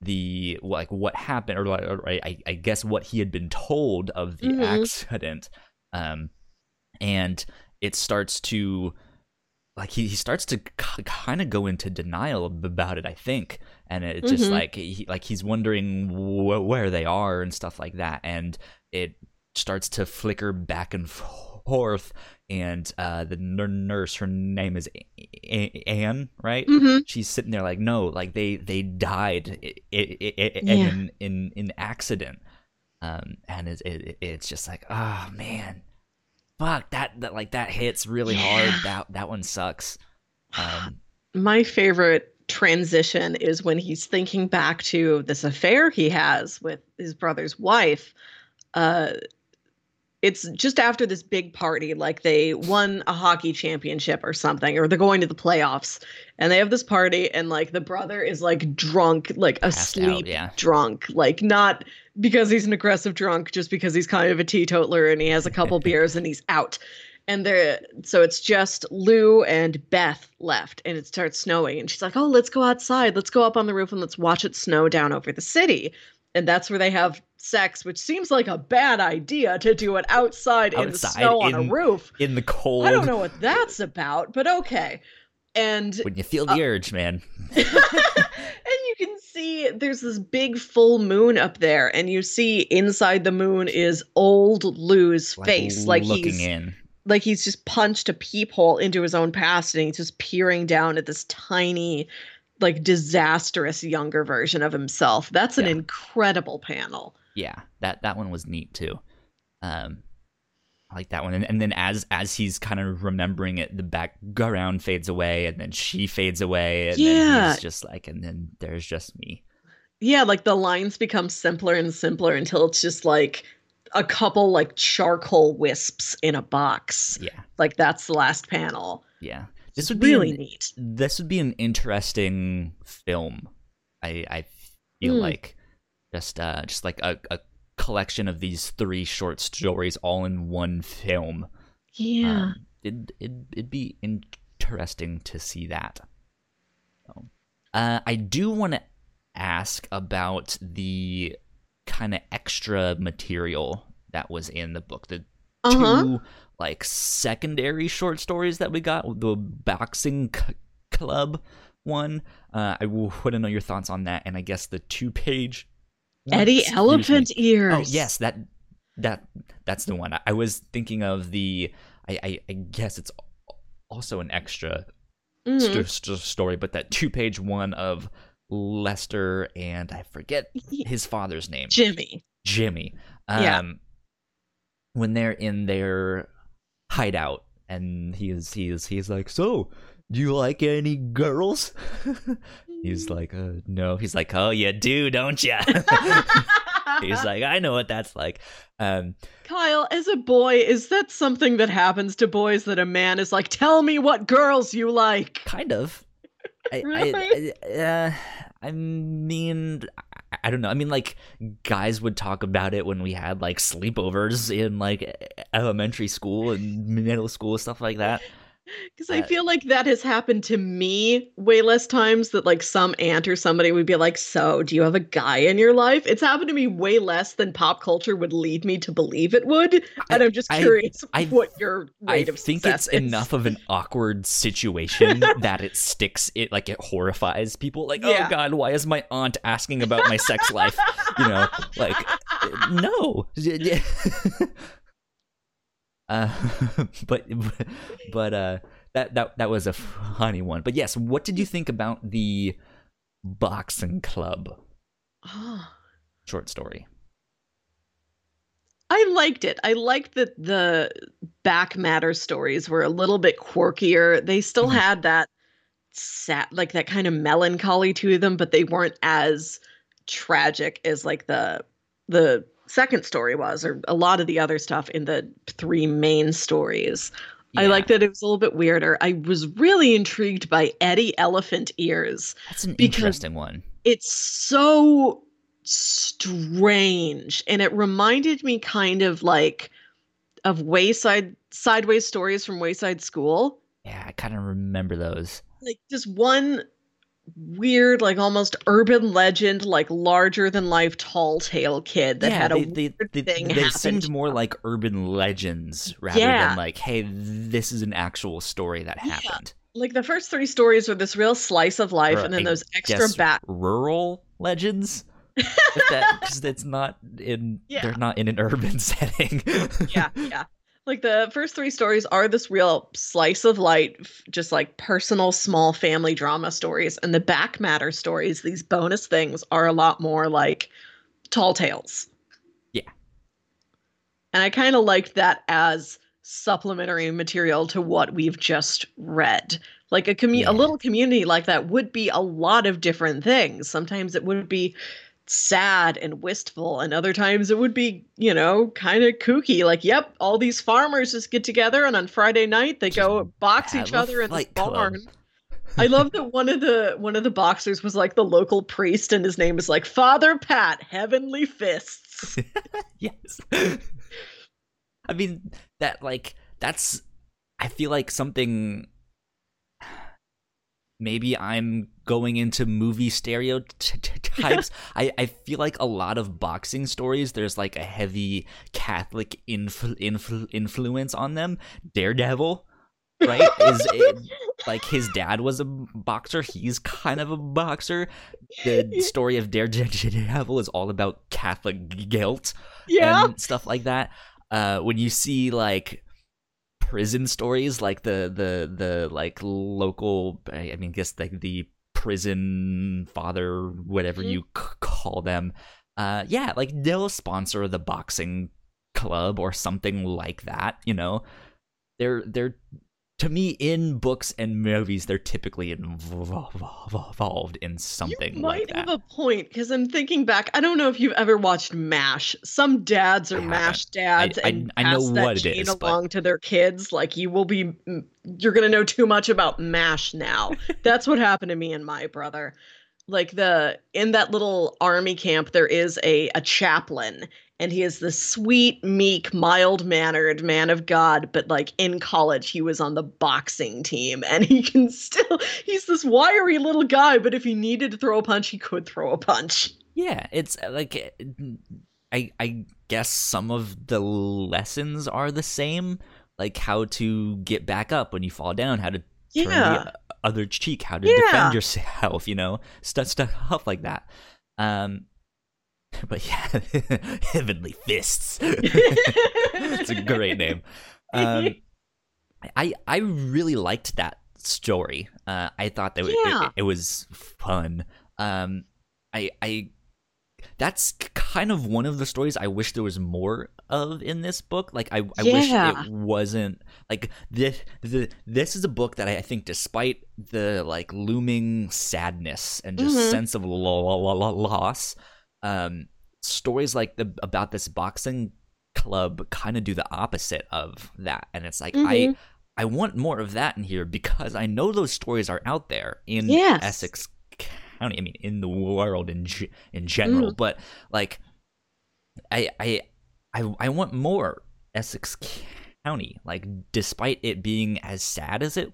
the like what happened or, or I, I guess what he had been told of the Mhm. accident um and it starts to like he, he starts to k- kind of go into denial about it i think. And it's just Mhm. like he, like he's wondering wh- where they are and stuff like that. And it starts to flicker back and forth. And uh the nur- nurse her name is A- A- anne right? Hmm she's sitting there like no like they they died i- i- i- Yeah. in in in accident. Um and it's it, it's just like oh man fuck that that like that hits really Yeah. hard that that one sucks um my favorite transition is when he's thinking back to this affair he has with his brother's wife. Uh, it's just after this big party, like they won a hockey championship or something, or they're going to the playoffs, and they have this party, and like the brother is like drunk, like passed out, asleep, yeah drunk, like not because he's an aggressive drunk, just because he's kind of a teetotaler and he has a couple (laughs) beers and he's out. And there, so it's just Lou and Beth left, and it starts snowing. And she's like, "Oh, let's go outside. Let's go up on the roof and let's watch it snow down over the city." And that's where they have sex, which seems like a bad idea to do it outside, in the Outside snow on a roof. in the cold I don't know what that's about, but okay. And when you feel the Uh, urge man (laughs) and you can see there's this big full moon up there, and you see inside the moon is old Lou's face, like looking he's in like he's just punched a peephole into his own past, and he's just peering down at this tiny, like disastrous younger version of himself. That's an Yeah. incredible panel. yeah that that one was neat too um I like that one and, and then as as he's kind of remembering it the background fades away and then she fades away and then he's just like and then there's just me yeah, like the lines become simpler and simpler until it's just like a couple like charcoal wisps in a box. Yeah, Like that's the last panel. yeah. This This is would be really neat. this would be an interesting film. I I feel Mm. like just uh just like a, a collection of these three short stories all in one film. Yeah. Um, it'd, it'd it'd be interesting to see that. So, uh, I do want to ask about the kind of extra material that was in the book. The Uh huh. two like secondary short stories that we got the boxing c- club one uh i want to know your thoughts on that and i guess the two page Eddie me. Elephant Ears. oh yes that that that's the one i, I was thinking of the I, I i guess it's also an extra Mhm. st- st- story but that two page one of lester and i forget (laughs) his father's name Jimmy. Jimmy. Um, Yeah. When they're in their hideout, and he is he is he's like, so do you like any girls? (laughs) he's like, uh, no. He's like, oh, you do, don't you? (laughs) he's like, I know what that's like. Um, Kyle, as a boy, is that something that happens to boys that a man is like, tell me what girls you like? kind of. I, Really? I, I, uh, I mean, I, I don't know. I mean, like guys would talk about it when we had like sleepovers in like elementary school and middle school stuff like that. Because I feel like that has happened to me way less times that like some aunt or somebody would be like, So, do you have a guy in your life? It's happened to me way less than pop culture would lead me to believe it would. And I'm just I- curious I- (laughs) what your I rate of think it's is. enough of an awkward situation (laughs) that it sticks. It like it horrifies people. Like, oh Yeah. oh god, why is my aunt asking about my sex life? You know, like (laughs) no. Uh, (laughs) but but uh, that that that was a funny one. But yes, what did you think about the boxing club Oh, short story? I liked it. I liked that the back matter stories were a little bit quirkier. They still Mhm. had that sad, like that kind of melancholy to them, but they weren't as tragic as like the the second story was, or a lot of the other stuff in the three main stories. I Yeah, liked that it was a little bit weirder. I was really intrigued by Eddie Elephant Ears. that's an interesting one. it's so strange and it reminded me kind of like of wayside sideways stories from wayside school Yeah, I kind of remember those. like just one weird like almost urban legend like larger than life tall tale kid that yeah, had a they, weird they, thing they seemed more like urban legends rather Yeah. than like, hey, this is an actual story that Yeah. happened. like the first three stories were this real slice of life Or and then I those extra back rural legends. Because it's (laughs) not in Yeah. they're not in an urban (laughs) setting. yeah, yeah. Like the first three stories are this real slice of light, just like personal small family drama stories. And the back matter stories, these bonus things, are a lot more like tall tales. Yeah. And I kind of liked that as supplementary material to what we've just read. Like a commu- Yeah. a little community like that would be a lot of different things. Sometimes it would be sad and wistful and other times it would be you know kind of kooky like yep all these farmers just get together and on friday night they go box each other in the club. barn i love that one of the one of the boxers was like the local priest and his name is like father pat heavenly fists (laughs) yes. I mean that like that's I feel like something maybe I'm going into movie stereotypes. (laughs) I, I feel like a lot of boxing stories there's like a heavy Catholic influ- influ- influence on them. Daredevil, right? Is (laughs) it, like his dad was a boxer, he's kind of a boxer. The story of Daredevil is all about Catholic guilt yeah and stuff like that. Uh, when you see like prison stories, like the the the like local, I I mean, guess like the prison father, whatever Mhm. you c- call them, uh, yeah, like they'll sponsor the boxing club or something like that. You know, they're they're to me in books and movies they're typically involved in something you might like that. have a point because I'm thinking back. I don't know if you've ever watched MASH. Some dads are. MASH dads I- and I know that what it gene is, but- along to their kids. Like you will be, you're gonna know too much about MASH now. (laughs) That's what happened to me and my brother. Like the in that little army camp, there is a a chaplain, and he is the sweet, meek, mild mannered man of God. But like in college, he was on the boxing team, and he can still he's this wiry little guy. But if he needed to throw a punch, he could throw a punch. Yeah, it's uh, like uh, I I guess some of the lessons are the same, like how to get back up when you fall down, how to turn Yeah. the other cheek, how to Yeah. defend yourself, (laughs) you know, stuff stuff like that. Um, (laughs) but yeah, (laughs) heavenly fists. (laughs) it's a great name. Um, I I really liked that story. Uh, I thought that it- Yeah. it, it was fun. Um, I I that's kind of one of the stories I wish there was more of in this book. Like I, I wish it wasn't like this. The, this is a book that I, I think, despite the like looming sadness and just Mhm. sense of lo- lo- lo- loss, um, stories like the about this boxing club kind of do the opposite of that, and it's like I. Mhm. I want more of that in here because I know those stories are out there in Yes. Essex County. I mean, in the world in in general, but like, I I I I want more Essex County. Like, despite it being as sad as it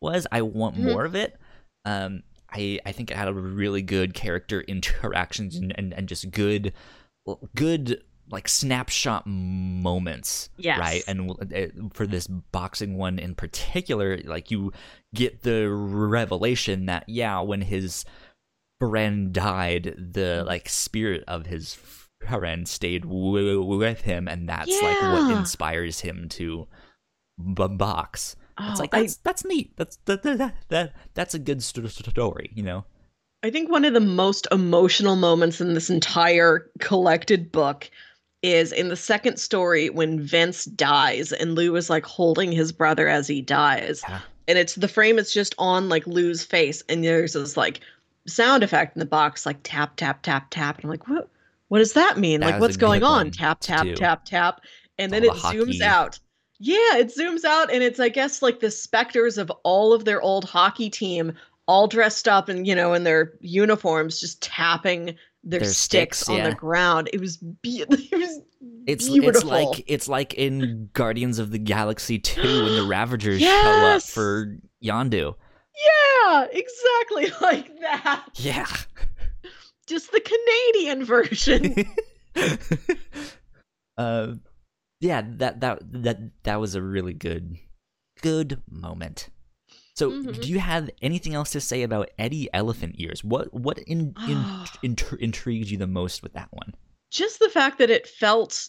was, I want Mhm. more of it. Um, I I think it had a really good character interactions and and, and just good good like snapshot moments Yes. right? And uh, for this boxing one in particular like you get the revelation that yeah when his friend died the like spirit of his friend stayed w- with him and that's like what inspires him to b- box it's Oh, like I- that's that's neat that's that, that, that, that that's a good st- story you know I think one of the most emotional moments in this entire collected book is in the second story when Vince dies and Lou is like holding his brother as he dies. Yeah. And it's the frame is just on like Lou's face and there's this like sound effect in the box like tap tap tap tap and I'm like what what does that mean? That like what's going on? Tap tap tap tap and then All it the zooms out. Yeah, it zooms out and it's I guess like the specters of all of their old hockey team all dressed up and you know in their uniforms just tapping their, Their sticks, sticks, on yeah. the ground. It was be- (laughs) it was It's beautiful. it's like it's like in Guardians of the Galaxy 2 when the (gasps) Ravagers show up for Yondu. yeah, exactly (laughs) like that. Yeah. Just the Canadian version. (laughs) uh yeah, that that that that was a really good good moment. So, Mhm. do you have anything else to say about Eddie Elephant Ears? What what in, in, (sighs) intri- intrigued you the most with that one? just the fact that it felt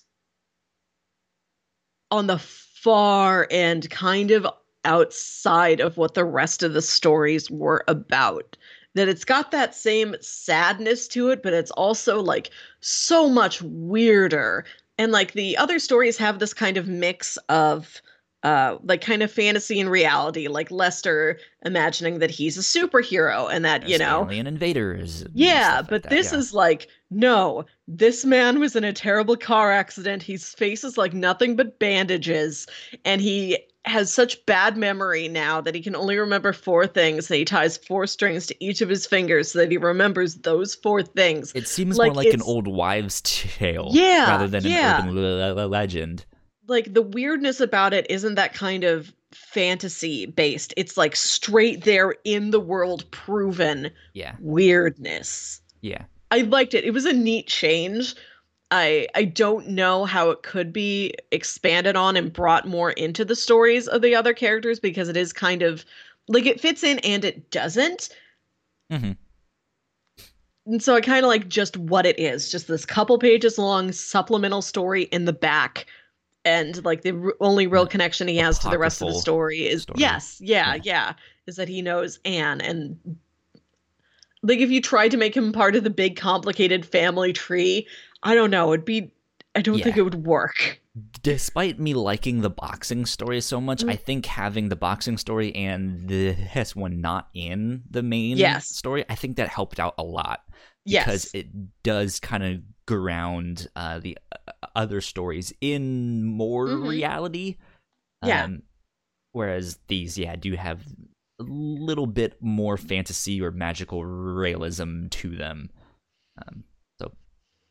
on the far end kind of outside of what the rest of the stories were about that it's got that same sadness to it but it's also like so much weirder and like the other stories have this kind of mix of uh like kind of fantasy and reality like lester imagining that he's a superhero and that you know alien invaders. yeah, like but that, this yeah. is like, no, this man was in a terrible car accident. His face is like nothing but bandages, and he has such bad memory now that he can only remember four things. That he ties four strings to each of his fingers so that he remembers those four things. It seems like, more like an old wives' tale, Yeah, rather than yeah. an urban le- legend. Like the weirdness about it isn't that kind of fantasy based. It's like straight there in the world proven Yeah, weirdness. yeah. I liked it. It was a neat change. I I don't know how it could be expanded on and brought more into the stories of the other characters because it is kind of like it fits in and it doesn't. Mm-hmm. And so I kind of like just what it is, just this couple pages long supplemental story in the back. And like the r- only real connection he has to the rest of the story is story. yes, yeah, Yeah. yeah, is that he knows Anne and like if you tried to make him part of the big complicated family tree, I don't know, it'd be I don't think it would work. despite me liking the boxing story so much, Mm. I think having the boxing story and this one not in the main Yes. story, I think that helped out a lot because Yes. it does kind of ground uh, the uh, other stories in more Mhm. reality. Yeah. Um, whereas these, yeah, do have a little bit more fantasy or magical realism to them. Um,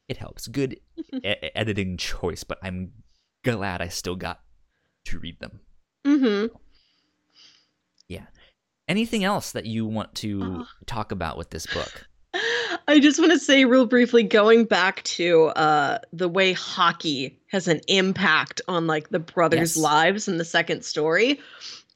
it helps. Good (laughs) e- editing choice, but I'm glad I still got to read them. hmm Yeah. Anything else that you want to Uh. talk about with this book? (laughs) I just want to say real briefly, going back to uh, the way hockey has an impact on like the brothers' Yes. lives in the second story.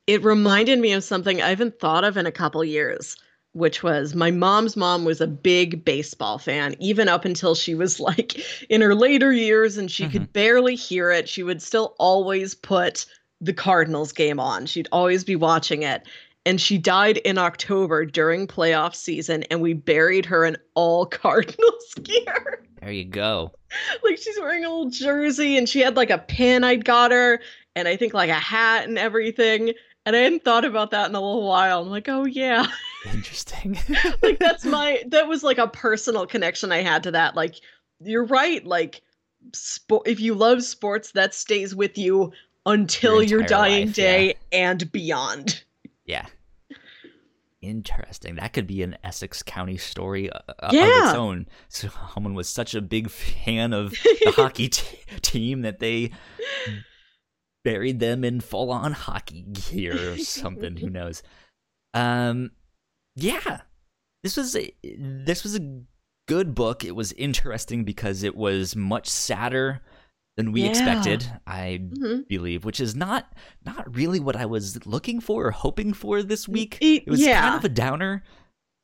It reminded me of something I haven't thought of in a couple years, which was my mom's mom was a big baseball fan, even up until she was like in her later years and she could mm-hmm. barely hear it. She would still always put the Cardinals game on. She'd always be watching it and she died in October during playoff season, and we buried her in all (laughs) Cardinals (laughs) gear. There you go. like she's wearing a little jersey, and she had like a pin I'd got her, and I think like a hat and everything. And I hadn't thought about that in a little while. I'm like, oh yeah, (laughs) (laughs) Interesting. (laughs) like that's my that was like a personal connection I had to that. Like you're right, like sport. If you love sports, that stays with you until Your your, dying life, yeah. day and beyond. yeah. Interesting. That could be an Essex County story uh, uh, of its own. Someone was such a big fan of the (laughs) hockey t- team that they buried them in full-on hockey gear or something. Who knows? Um, yeah, this was a, this was a good book. It was interesting because it was much sadder than we Yeah. expected. I Mhm. believe, which is not not really what I was looking for or hoping for this week. It- It was yeah. kind of a downer,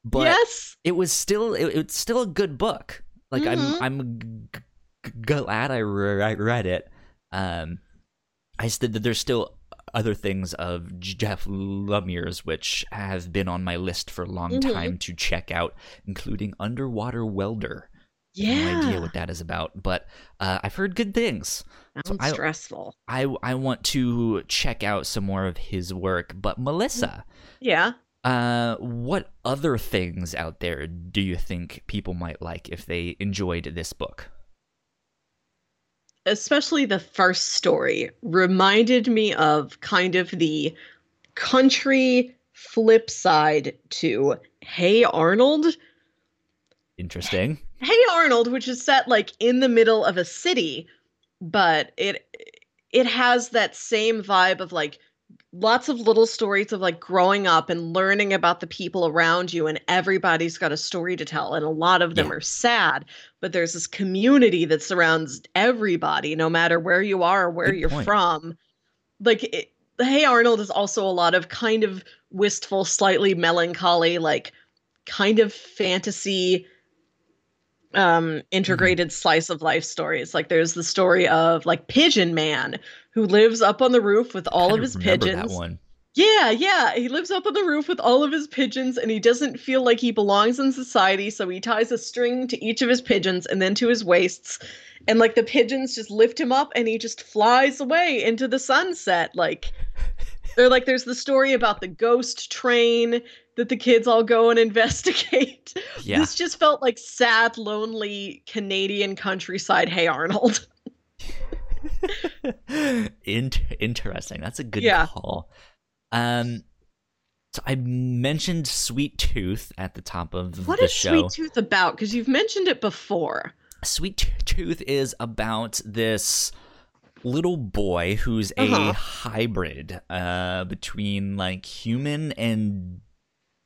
but yes. it was still it, it's still a good book. Like Mhm. I'm I'm g- g- glad I, re- I read it. Um, I said that there's still other things of Jeff Lemires which have been on my list for a long Mhm. time to check out, including Underwater Welder. Yeah. No idea what that is about, but uh, I've heard good things. Sounds I- stressful. I I want to check out some more of his work. But Melissa, Yeah. uh, what other things out there do you think people might like if they enjoyed this book? Especially the first story reminded me of kind of the country flip side to Hey Arnold. Interesting. Hey Arnold, which is set like in the middle of a city, but it it has that same vibe of like lots of little stories of like growing up and learning about the people around you and everybody's got a story to tell and a lot of them Yeah. are sad but there's this community that surrounds everybody no matter where you are or where Good you're point. from like it, hey arnold is also a lot of kind of wistful slightly melancholy like kind of fantasy um integrated slice of life stories like there's the story of like pigeon man who lives up on the roof with all of his pigeons That one. yeah, yeah. He lives up on the roof with all of his pigeons and he doesn't feel like he belongs in society, so he ties a string to each of his pigeons and then to his waists. And like the pigeons just lift him up and he just flies away into the sunset. Like (laughs) they're like there's the story about the ghost train that the kids all go and (laughs) investigate. Yeah. This just felt like sad, lonely Canadian countryside. Hey Arnold. (laughs) (laughs) Int- interesting. That's a good Yeah. call. Um, so I mentioned Sweet Tooth at the top of What the is show. Sweet Tooth about? Because you've mentioned it before. Sweet Tooth is about this little boy who's Uh-huh. a hybrid uh, between like human and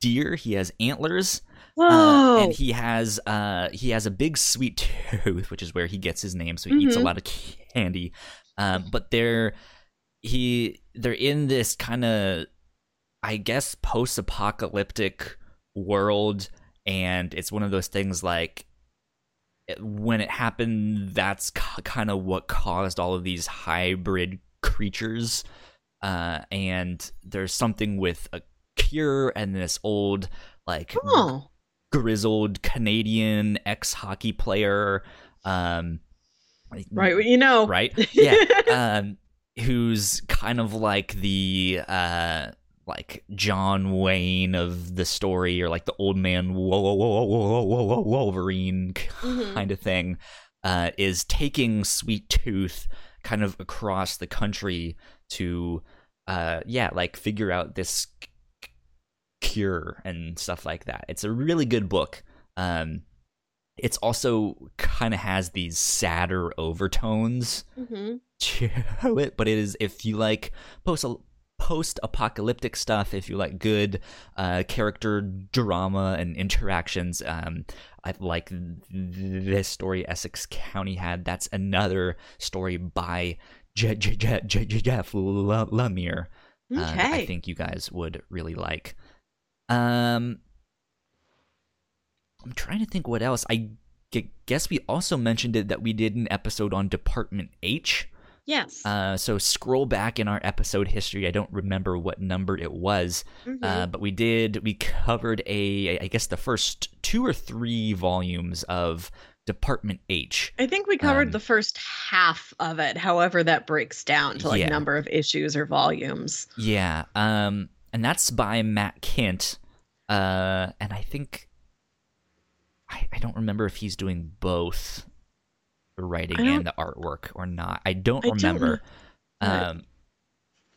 deer. He has antlers. Uh, and he has uh he has a big sweet (laughs) tooth, which is where he gets his name. So he eats a Mhm. lot of candy. Um, but they're he they're in this kind of I guess post-apocalyptic world, and it's one of those things like when it happened, that's kind of what caused all of these hybrid creatures. Uh, and there's something with a cure and this old like oh. Grizzled Canadian ex hockey player um, Right, you know. right? (laughs) Yeah. um, who's kind of like the uh, like John Wayne of the story, or like the old man whoa Wolverine Mhm. kind of thing, uh, is taking Sweet Tooth kind of across the country to, uh, yeah, like figure out this cure and stuff like that. It's a really good book. Um, it's also kind of has these sadder overtones Mhm. to (laughs) it, but it is if you like post post apocalyptic stuff, if you like good uh, character drama and interactions, um, I like this story Essex County had. That's another story by Je- Je- Je- Je- Je- Jeff Lemire. uh, I think you guys would really like. Um, I'm trying to think what else. I guess we also mentioned it that we did an episode on Department H. Yes. Uh, so scroll back in our episode history. I don't remember what number it was, Mhm. uh, but we did. We covered a, I guess, the first two or three volumes of Department H. I think we covered um, the first half of it, however that breaks down to like Yeah. number of issues or volumes. Yeah, um, and that's by Matt Kindt. Uh, and I think I, I don't remember if he's doing both the writing and the artwork or not. I don't I don't remember. Right. Um,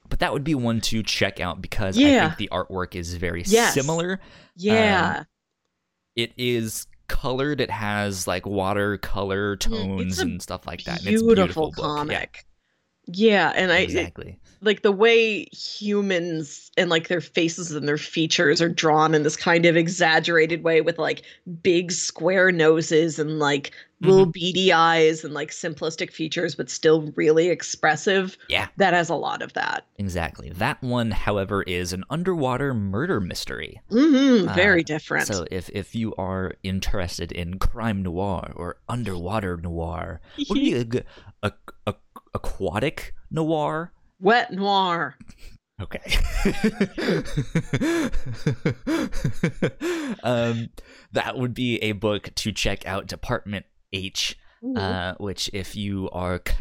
but that would be one to check out because I think the artwork is very Yes. similar. Yeah. It is colored. It has like watercolor Mm, tones and stuff like that. and beautiful, it's a beautiful book. comic. Yeah, and Yeah, I exactly. Like the way humans and like their faces and their features are drawn in this kind of exaggerated way with like big square noses and like Mm-hmm. little beady eyes and like simplistic features but still really expressive. Yeah. That has a lot of that. Exactly. That one, however, is an underwater murder mystery. hmm Uh, very different. So if if you are interested in crime noir or underwater noir, what would be (laughs) a a, a, aquatic noir? Wet noir. Okay. (laughs) um, that would be a book to check out. Department H, uh, which if you are c-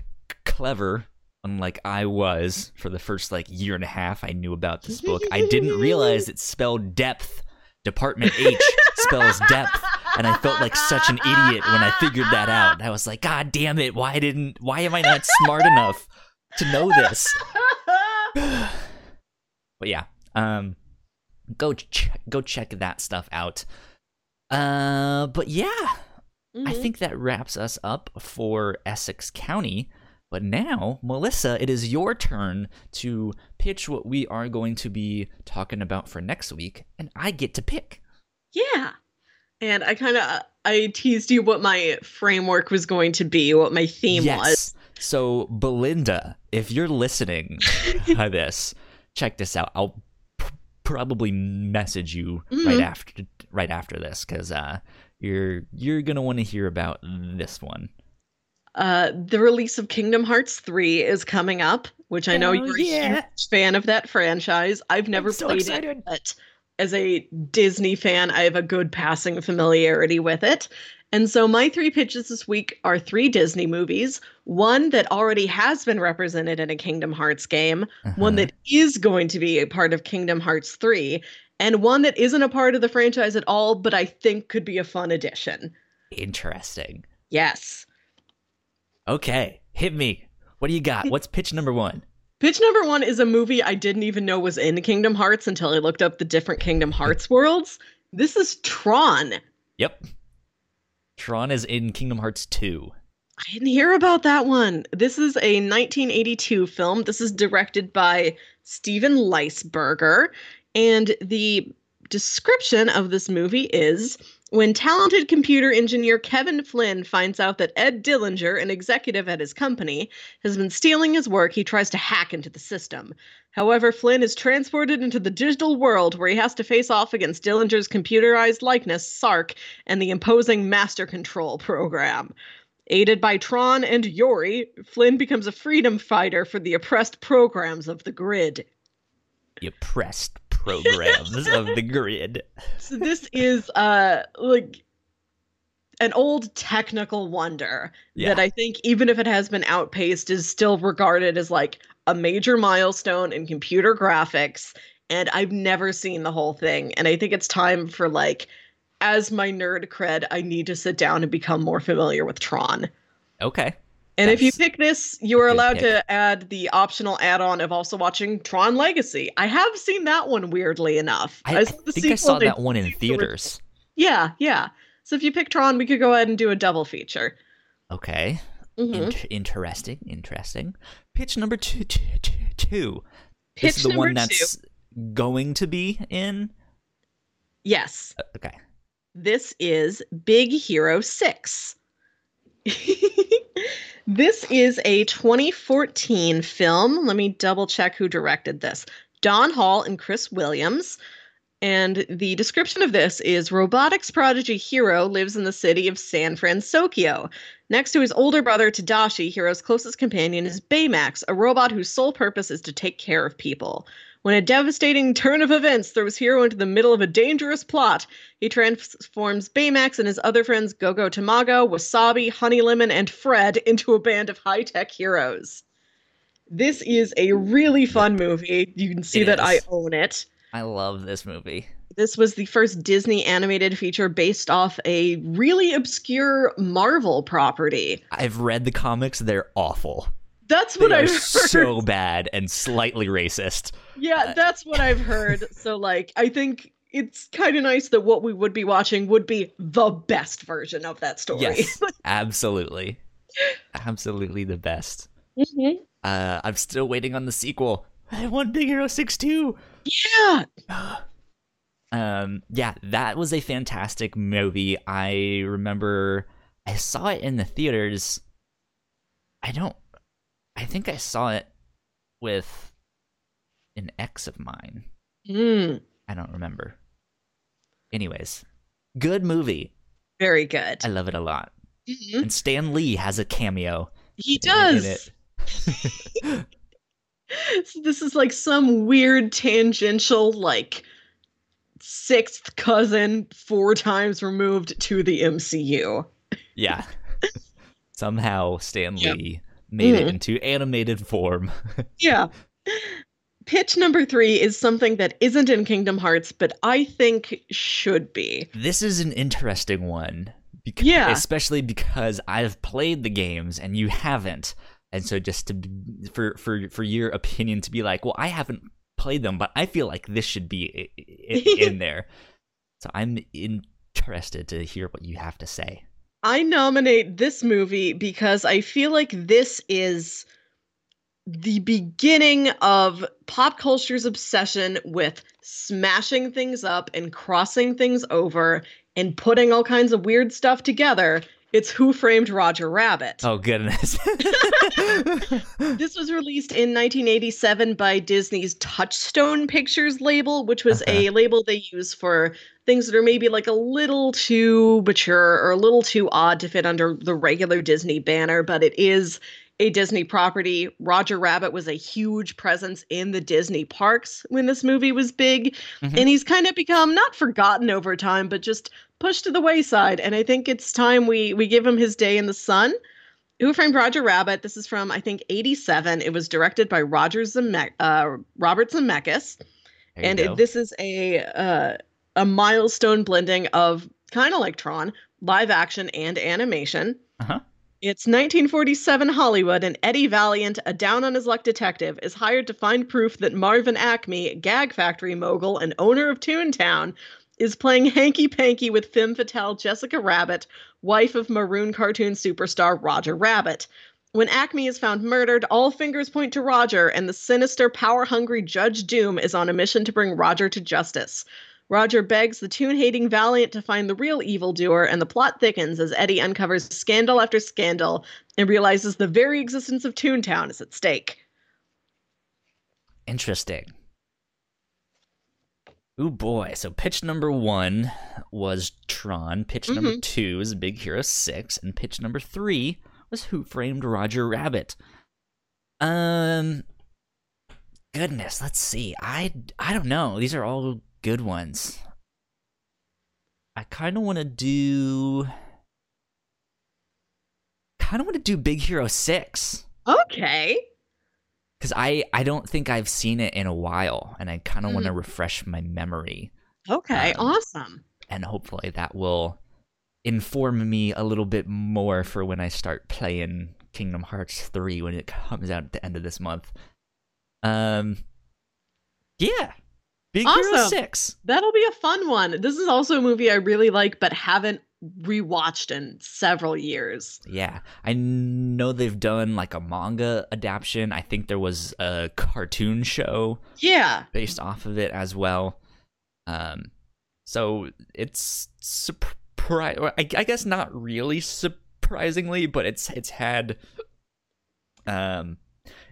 clever, unlike I was for the first like year and a half, I knew about this book. I didn't realize it spelled depth. Department H (laughs) spells depth, and I felt like such an idiot when I figured that out. I was like, God damn it! Why didn't? Why am I not smart enough to know this? (laughs) but yeah, um, go ch- go check that stuff out. Uh, but yeah, I Mhm. think that wraps us up for Essex County. But now, Melissa, it is your turn to pitch what we are going to be talking about for next week, and I get to pick. Yeah. And I kind of I teased you what my framework was going to be, what my theme was. So, Belinda, if you're listening (laughs) to this, check this out. I'll p- probably message you right Mhm. after right after this because uh, you're you're gonna want to hear about this one. Uh, the release of Kingdom Hearts 3 is coming up, which I know Hell you're yeah. a huge fan of that franchise. I've never so played excited. it, but as a Disney fan, I have a good passing familiarity with it. And so my three pitches this week are three Disney movies, one that already has been represented in a Kingdom Hearts game, one Uh-huh. that is going to be a part of Kingdom Hearts 3, and one that isn't a part of the franchise at all, but I think could be a fun addition. interesting. Yes. Okay, hit me. What do you got? What's pitch number one? Pitch number one is a movie I didn't even know was in Kingdom Hearts until I looked up the different Kingdom Hearts worlds. This is Tron. Yep. Tron is in Kingdom Hearts 2. I didn't hear about that one. This is a 1982 film. This is directed by Steven Lisberger. And the description of this movie is when talented computer engineer Kevin Flynn finds out that Ed Dillinger, an executive at his company, has been stealing his work, he tries to hack into the system. However, Flynn is transported into the digital world where he has to face off against Dillinger's computerized likeness, Sark, and the imposing Master Control program. Aided by Tron and Yori, Flynn becomes a freedom fighter for the oppressed programs of the grid. The oppressed programs of the grid. (laughs) So this is uh like an old technical wonder Yeah. that I think even if it has been outpaced is still regarded as like a major milestone in computer graphics and I've never seen the whole thing and I think it's time for like as my nerd cred I need to sit down and become more familiar with Tron. Okay. And if you pick this, you are allowed pick. to add the optional add-on of also watching Tron Legacy. I have seen that one weirdly enough. I, I saw think I saw that one in changed the original- theaters. Yeah, yeah. So if you pick Tron, we could go ahead and do a double feature. Okay. Mhm. Int- interesting. Interesting. Pitch number two. two, two, two. Pitch this is the one two. that's going to be in. Yes, Uh, Okay. this is Big Hero 6. (laughs) this is a 2014 film. Let me double check who directed this. Don Hall and Chris Williams. And the description of this is robotics prodigy Hero lives in the city of San Francisco. Next to his older brother Tadashi, Hero's closest companion is Baymax, a robot whose sole purpose is to take care of people. When a devastating turn of events throws Hero into the middle of a dangerous plot, he transforms Baymax and his other friends Gogo Tomago, Wasabi, Honey Lemon, and Fred into a band of high tech heroes. This is a really fun movie. You can see that I own it. I love this movie. This was the first Disney animated feature based off a really obscure Marvel property. I've read the comics. They're awful. That's what are I've heard. so (laughs) bad and slightly racist. Yeah, that's what I've heard. (laughs) So, like, I think it's kind of nice that what we would be watching would be the best version of that story. Yes, (laughs) absolutely, absolutely the best. Mhm. Uh, I'm still waiting on the sequel. I want Big Hero Six too. Yeah. Um, yeah, that was a fantastic movie. I remember I saw it in the theaters. I don't. I think I saw it with an ex of mine. Mm, I don't remember. Anyways, good movie. very good. I love it a lot. Mhm. And Stan Lee has a cameo. He does. (laughs) it. (laughs) So this is like some weird tangential, like, sixth cousin, four times removed to the MCU. Yeah. (laughs) Somehow Stan Yep. Lee made it Mhm. into animated form. (laughs) Yeah. Pitch number three is something that isn't in Kingdom Hearts, but I think should be. this is an interesting one. Because, Yeah. Especially because I've played the games and you haven't. And so just to for for for your opinion to be like, well, I haven't played them, but I feel like this should be i- i- (laughs) in there. So I'm interested to hear what you have to say. I nominate this movie because I feel like this is the beginning of pop culture's obsession with smashing things up and crossing things over and putting all kinds of weird stuff together. It's Who Framed Roger Rabbit. Oh goodness. (laughs) This was released in 1987 by Disney's Touchstone Pictures label, which was a label they use for things that are maybe like a little too mature or a little too odd to fit under the regular Disney banner, but it is a Disney property. Roger Rabbit was a huge presence in the Disney parks when this movie was big, Mhm. and he's kind of become not forgotten over time, but just pushed to the wayside. And I think it's time we we give him his day in the sun. Who Framed Roger Rabbit? This is from I think '87. It was directed by Roger Zeme- uh, Robert Zemeckis, and it, this is a uh, a milestone blending of kind of like Tron, live action and animation. Uh-huh. It's 1947 Hollywood, and Eddie Valiant, a down on his luck detective, is hired to find proof that Marvin Acme, gag factory mogul and owner of Toontown, is playing hanky panky with femme fatale Jessica Rabbit, wife of maroon cartoon superstar Roger Rabbit. When Acme is found murdered, all fingers point to Roger, and the sinister, power hungry Judge Doom is on a mission to bring Roger to justice. Roger begs the toon hating Valiant to find the real evildoer, and the plot thickens as Eddie uncovers scandal after scandal and realizes the very existence of Toontown is at stake. Interesting. Oh boy. So pitch number one was Tron. Pitch number two is Big Hero Six, and pitch number three was Who Framed Roger Rabbit. Um, goodness. Let's see. I I don't know. These are all good ones. I kind of want to do. kind of want to do Big Hero 6 Okay. cuz I I don't think I've seen it in a while and I kind of want to Mm. refresh my memory Okay. Um, awesome. and hopefully that will inform me a little bit more for when I start playing Kingdom Hearts 3 when it comes out at the end of this month. Um yeah. Big Hero 6. That'll be a fun one. This is also a movie I really like, but haven't rewatched in several years. Yeah, I know they've done like a manga adaptation. I think there was a cartoon show Yeah. based off of it as well. Um, so it's surprise. I, I guess not really surprisingly, but it's it's had um,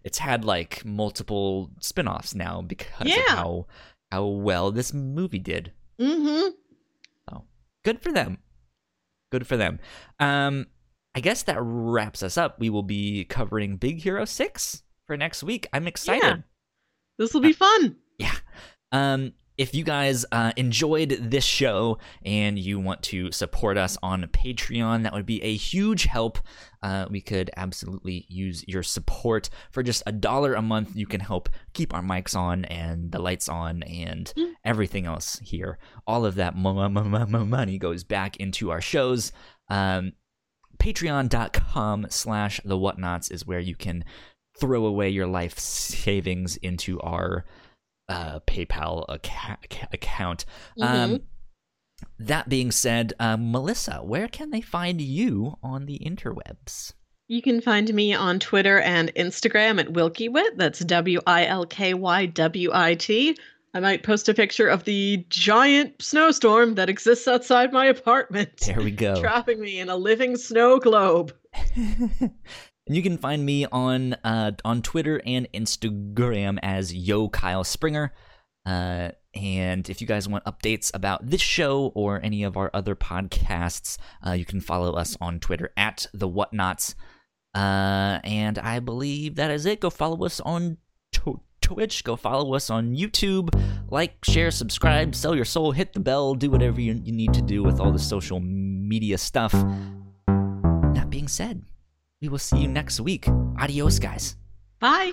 it's had like multiple spin-offs now because Yeah. of how how well this movie did. Mm-hmm. good for them. Good for them. Um i guess that wraps us up. We will be covering big hero 6 for next week. I'm excited. This will be fun. yeah. Um if you guys uh, enjoyed this show and you want to support us on Patreon, that would be a huge help. Uh, we could absolutely use your support. For just a dollar a month, you can help keep our mics on and the lights on and Mm. everything else here. All of that mo- mo- mo- mo- money goes back into our shows. Um, Patreon.com slash the whatnauts is where you can throw away your life savings into our uh, PayPal acca- account. Um, Mhm. that being said, uh, Melissa, where can they find you on the interwebs? You can find me on Twitter and Instagram at Wilkywit. That's W I L K Y W I T. I might post a picture of the giant snowstorm that exists outside my apartment, There we go. (laughs) trapping me in a living snow globe. (laughs) and you can find me on uh, on Twitter and Instagram as Yo Kyle Springer. Uh, and if you guys want updates about this show or any of our other podcasts, uh, you can follow us on Twitter at the Whatnauts. Uh, and I believe that is it. Go follow us on Tw- Twitch. Go follow us on YouTube. Like, share, subscribe, sell your soul, hit the bell, do whatever you, you need to do with all the social media stuff. That being said, we will see you next week. Adios, guys. Bye.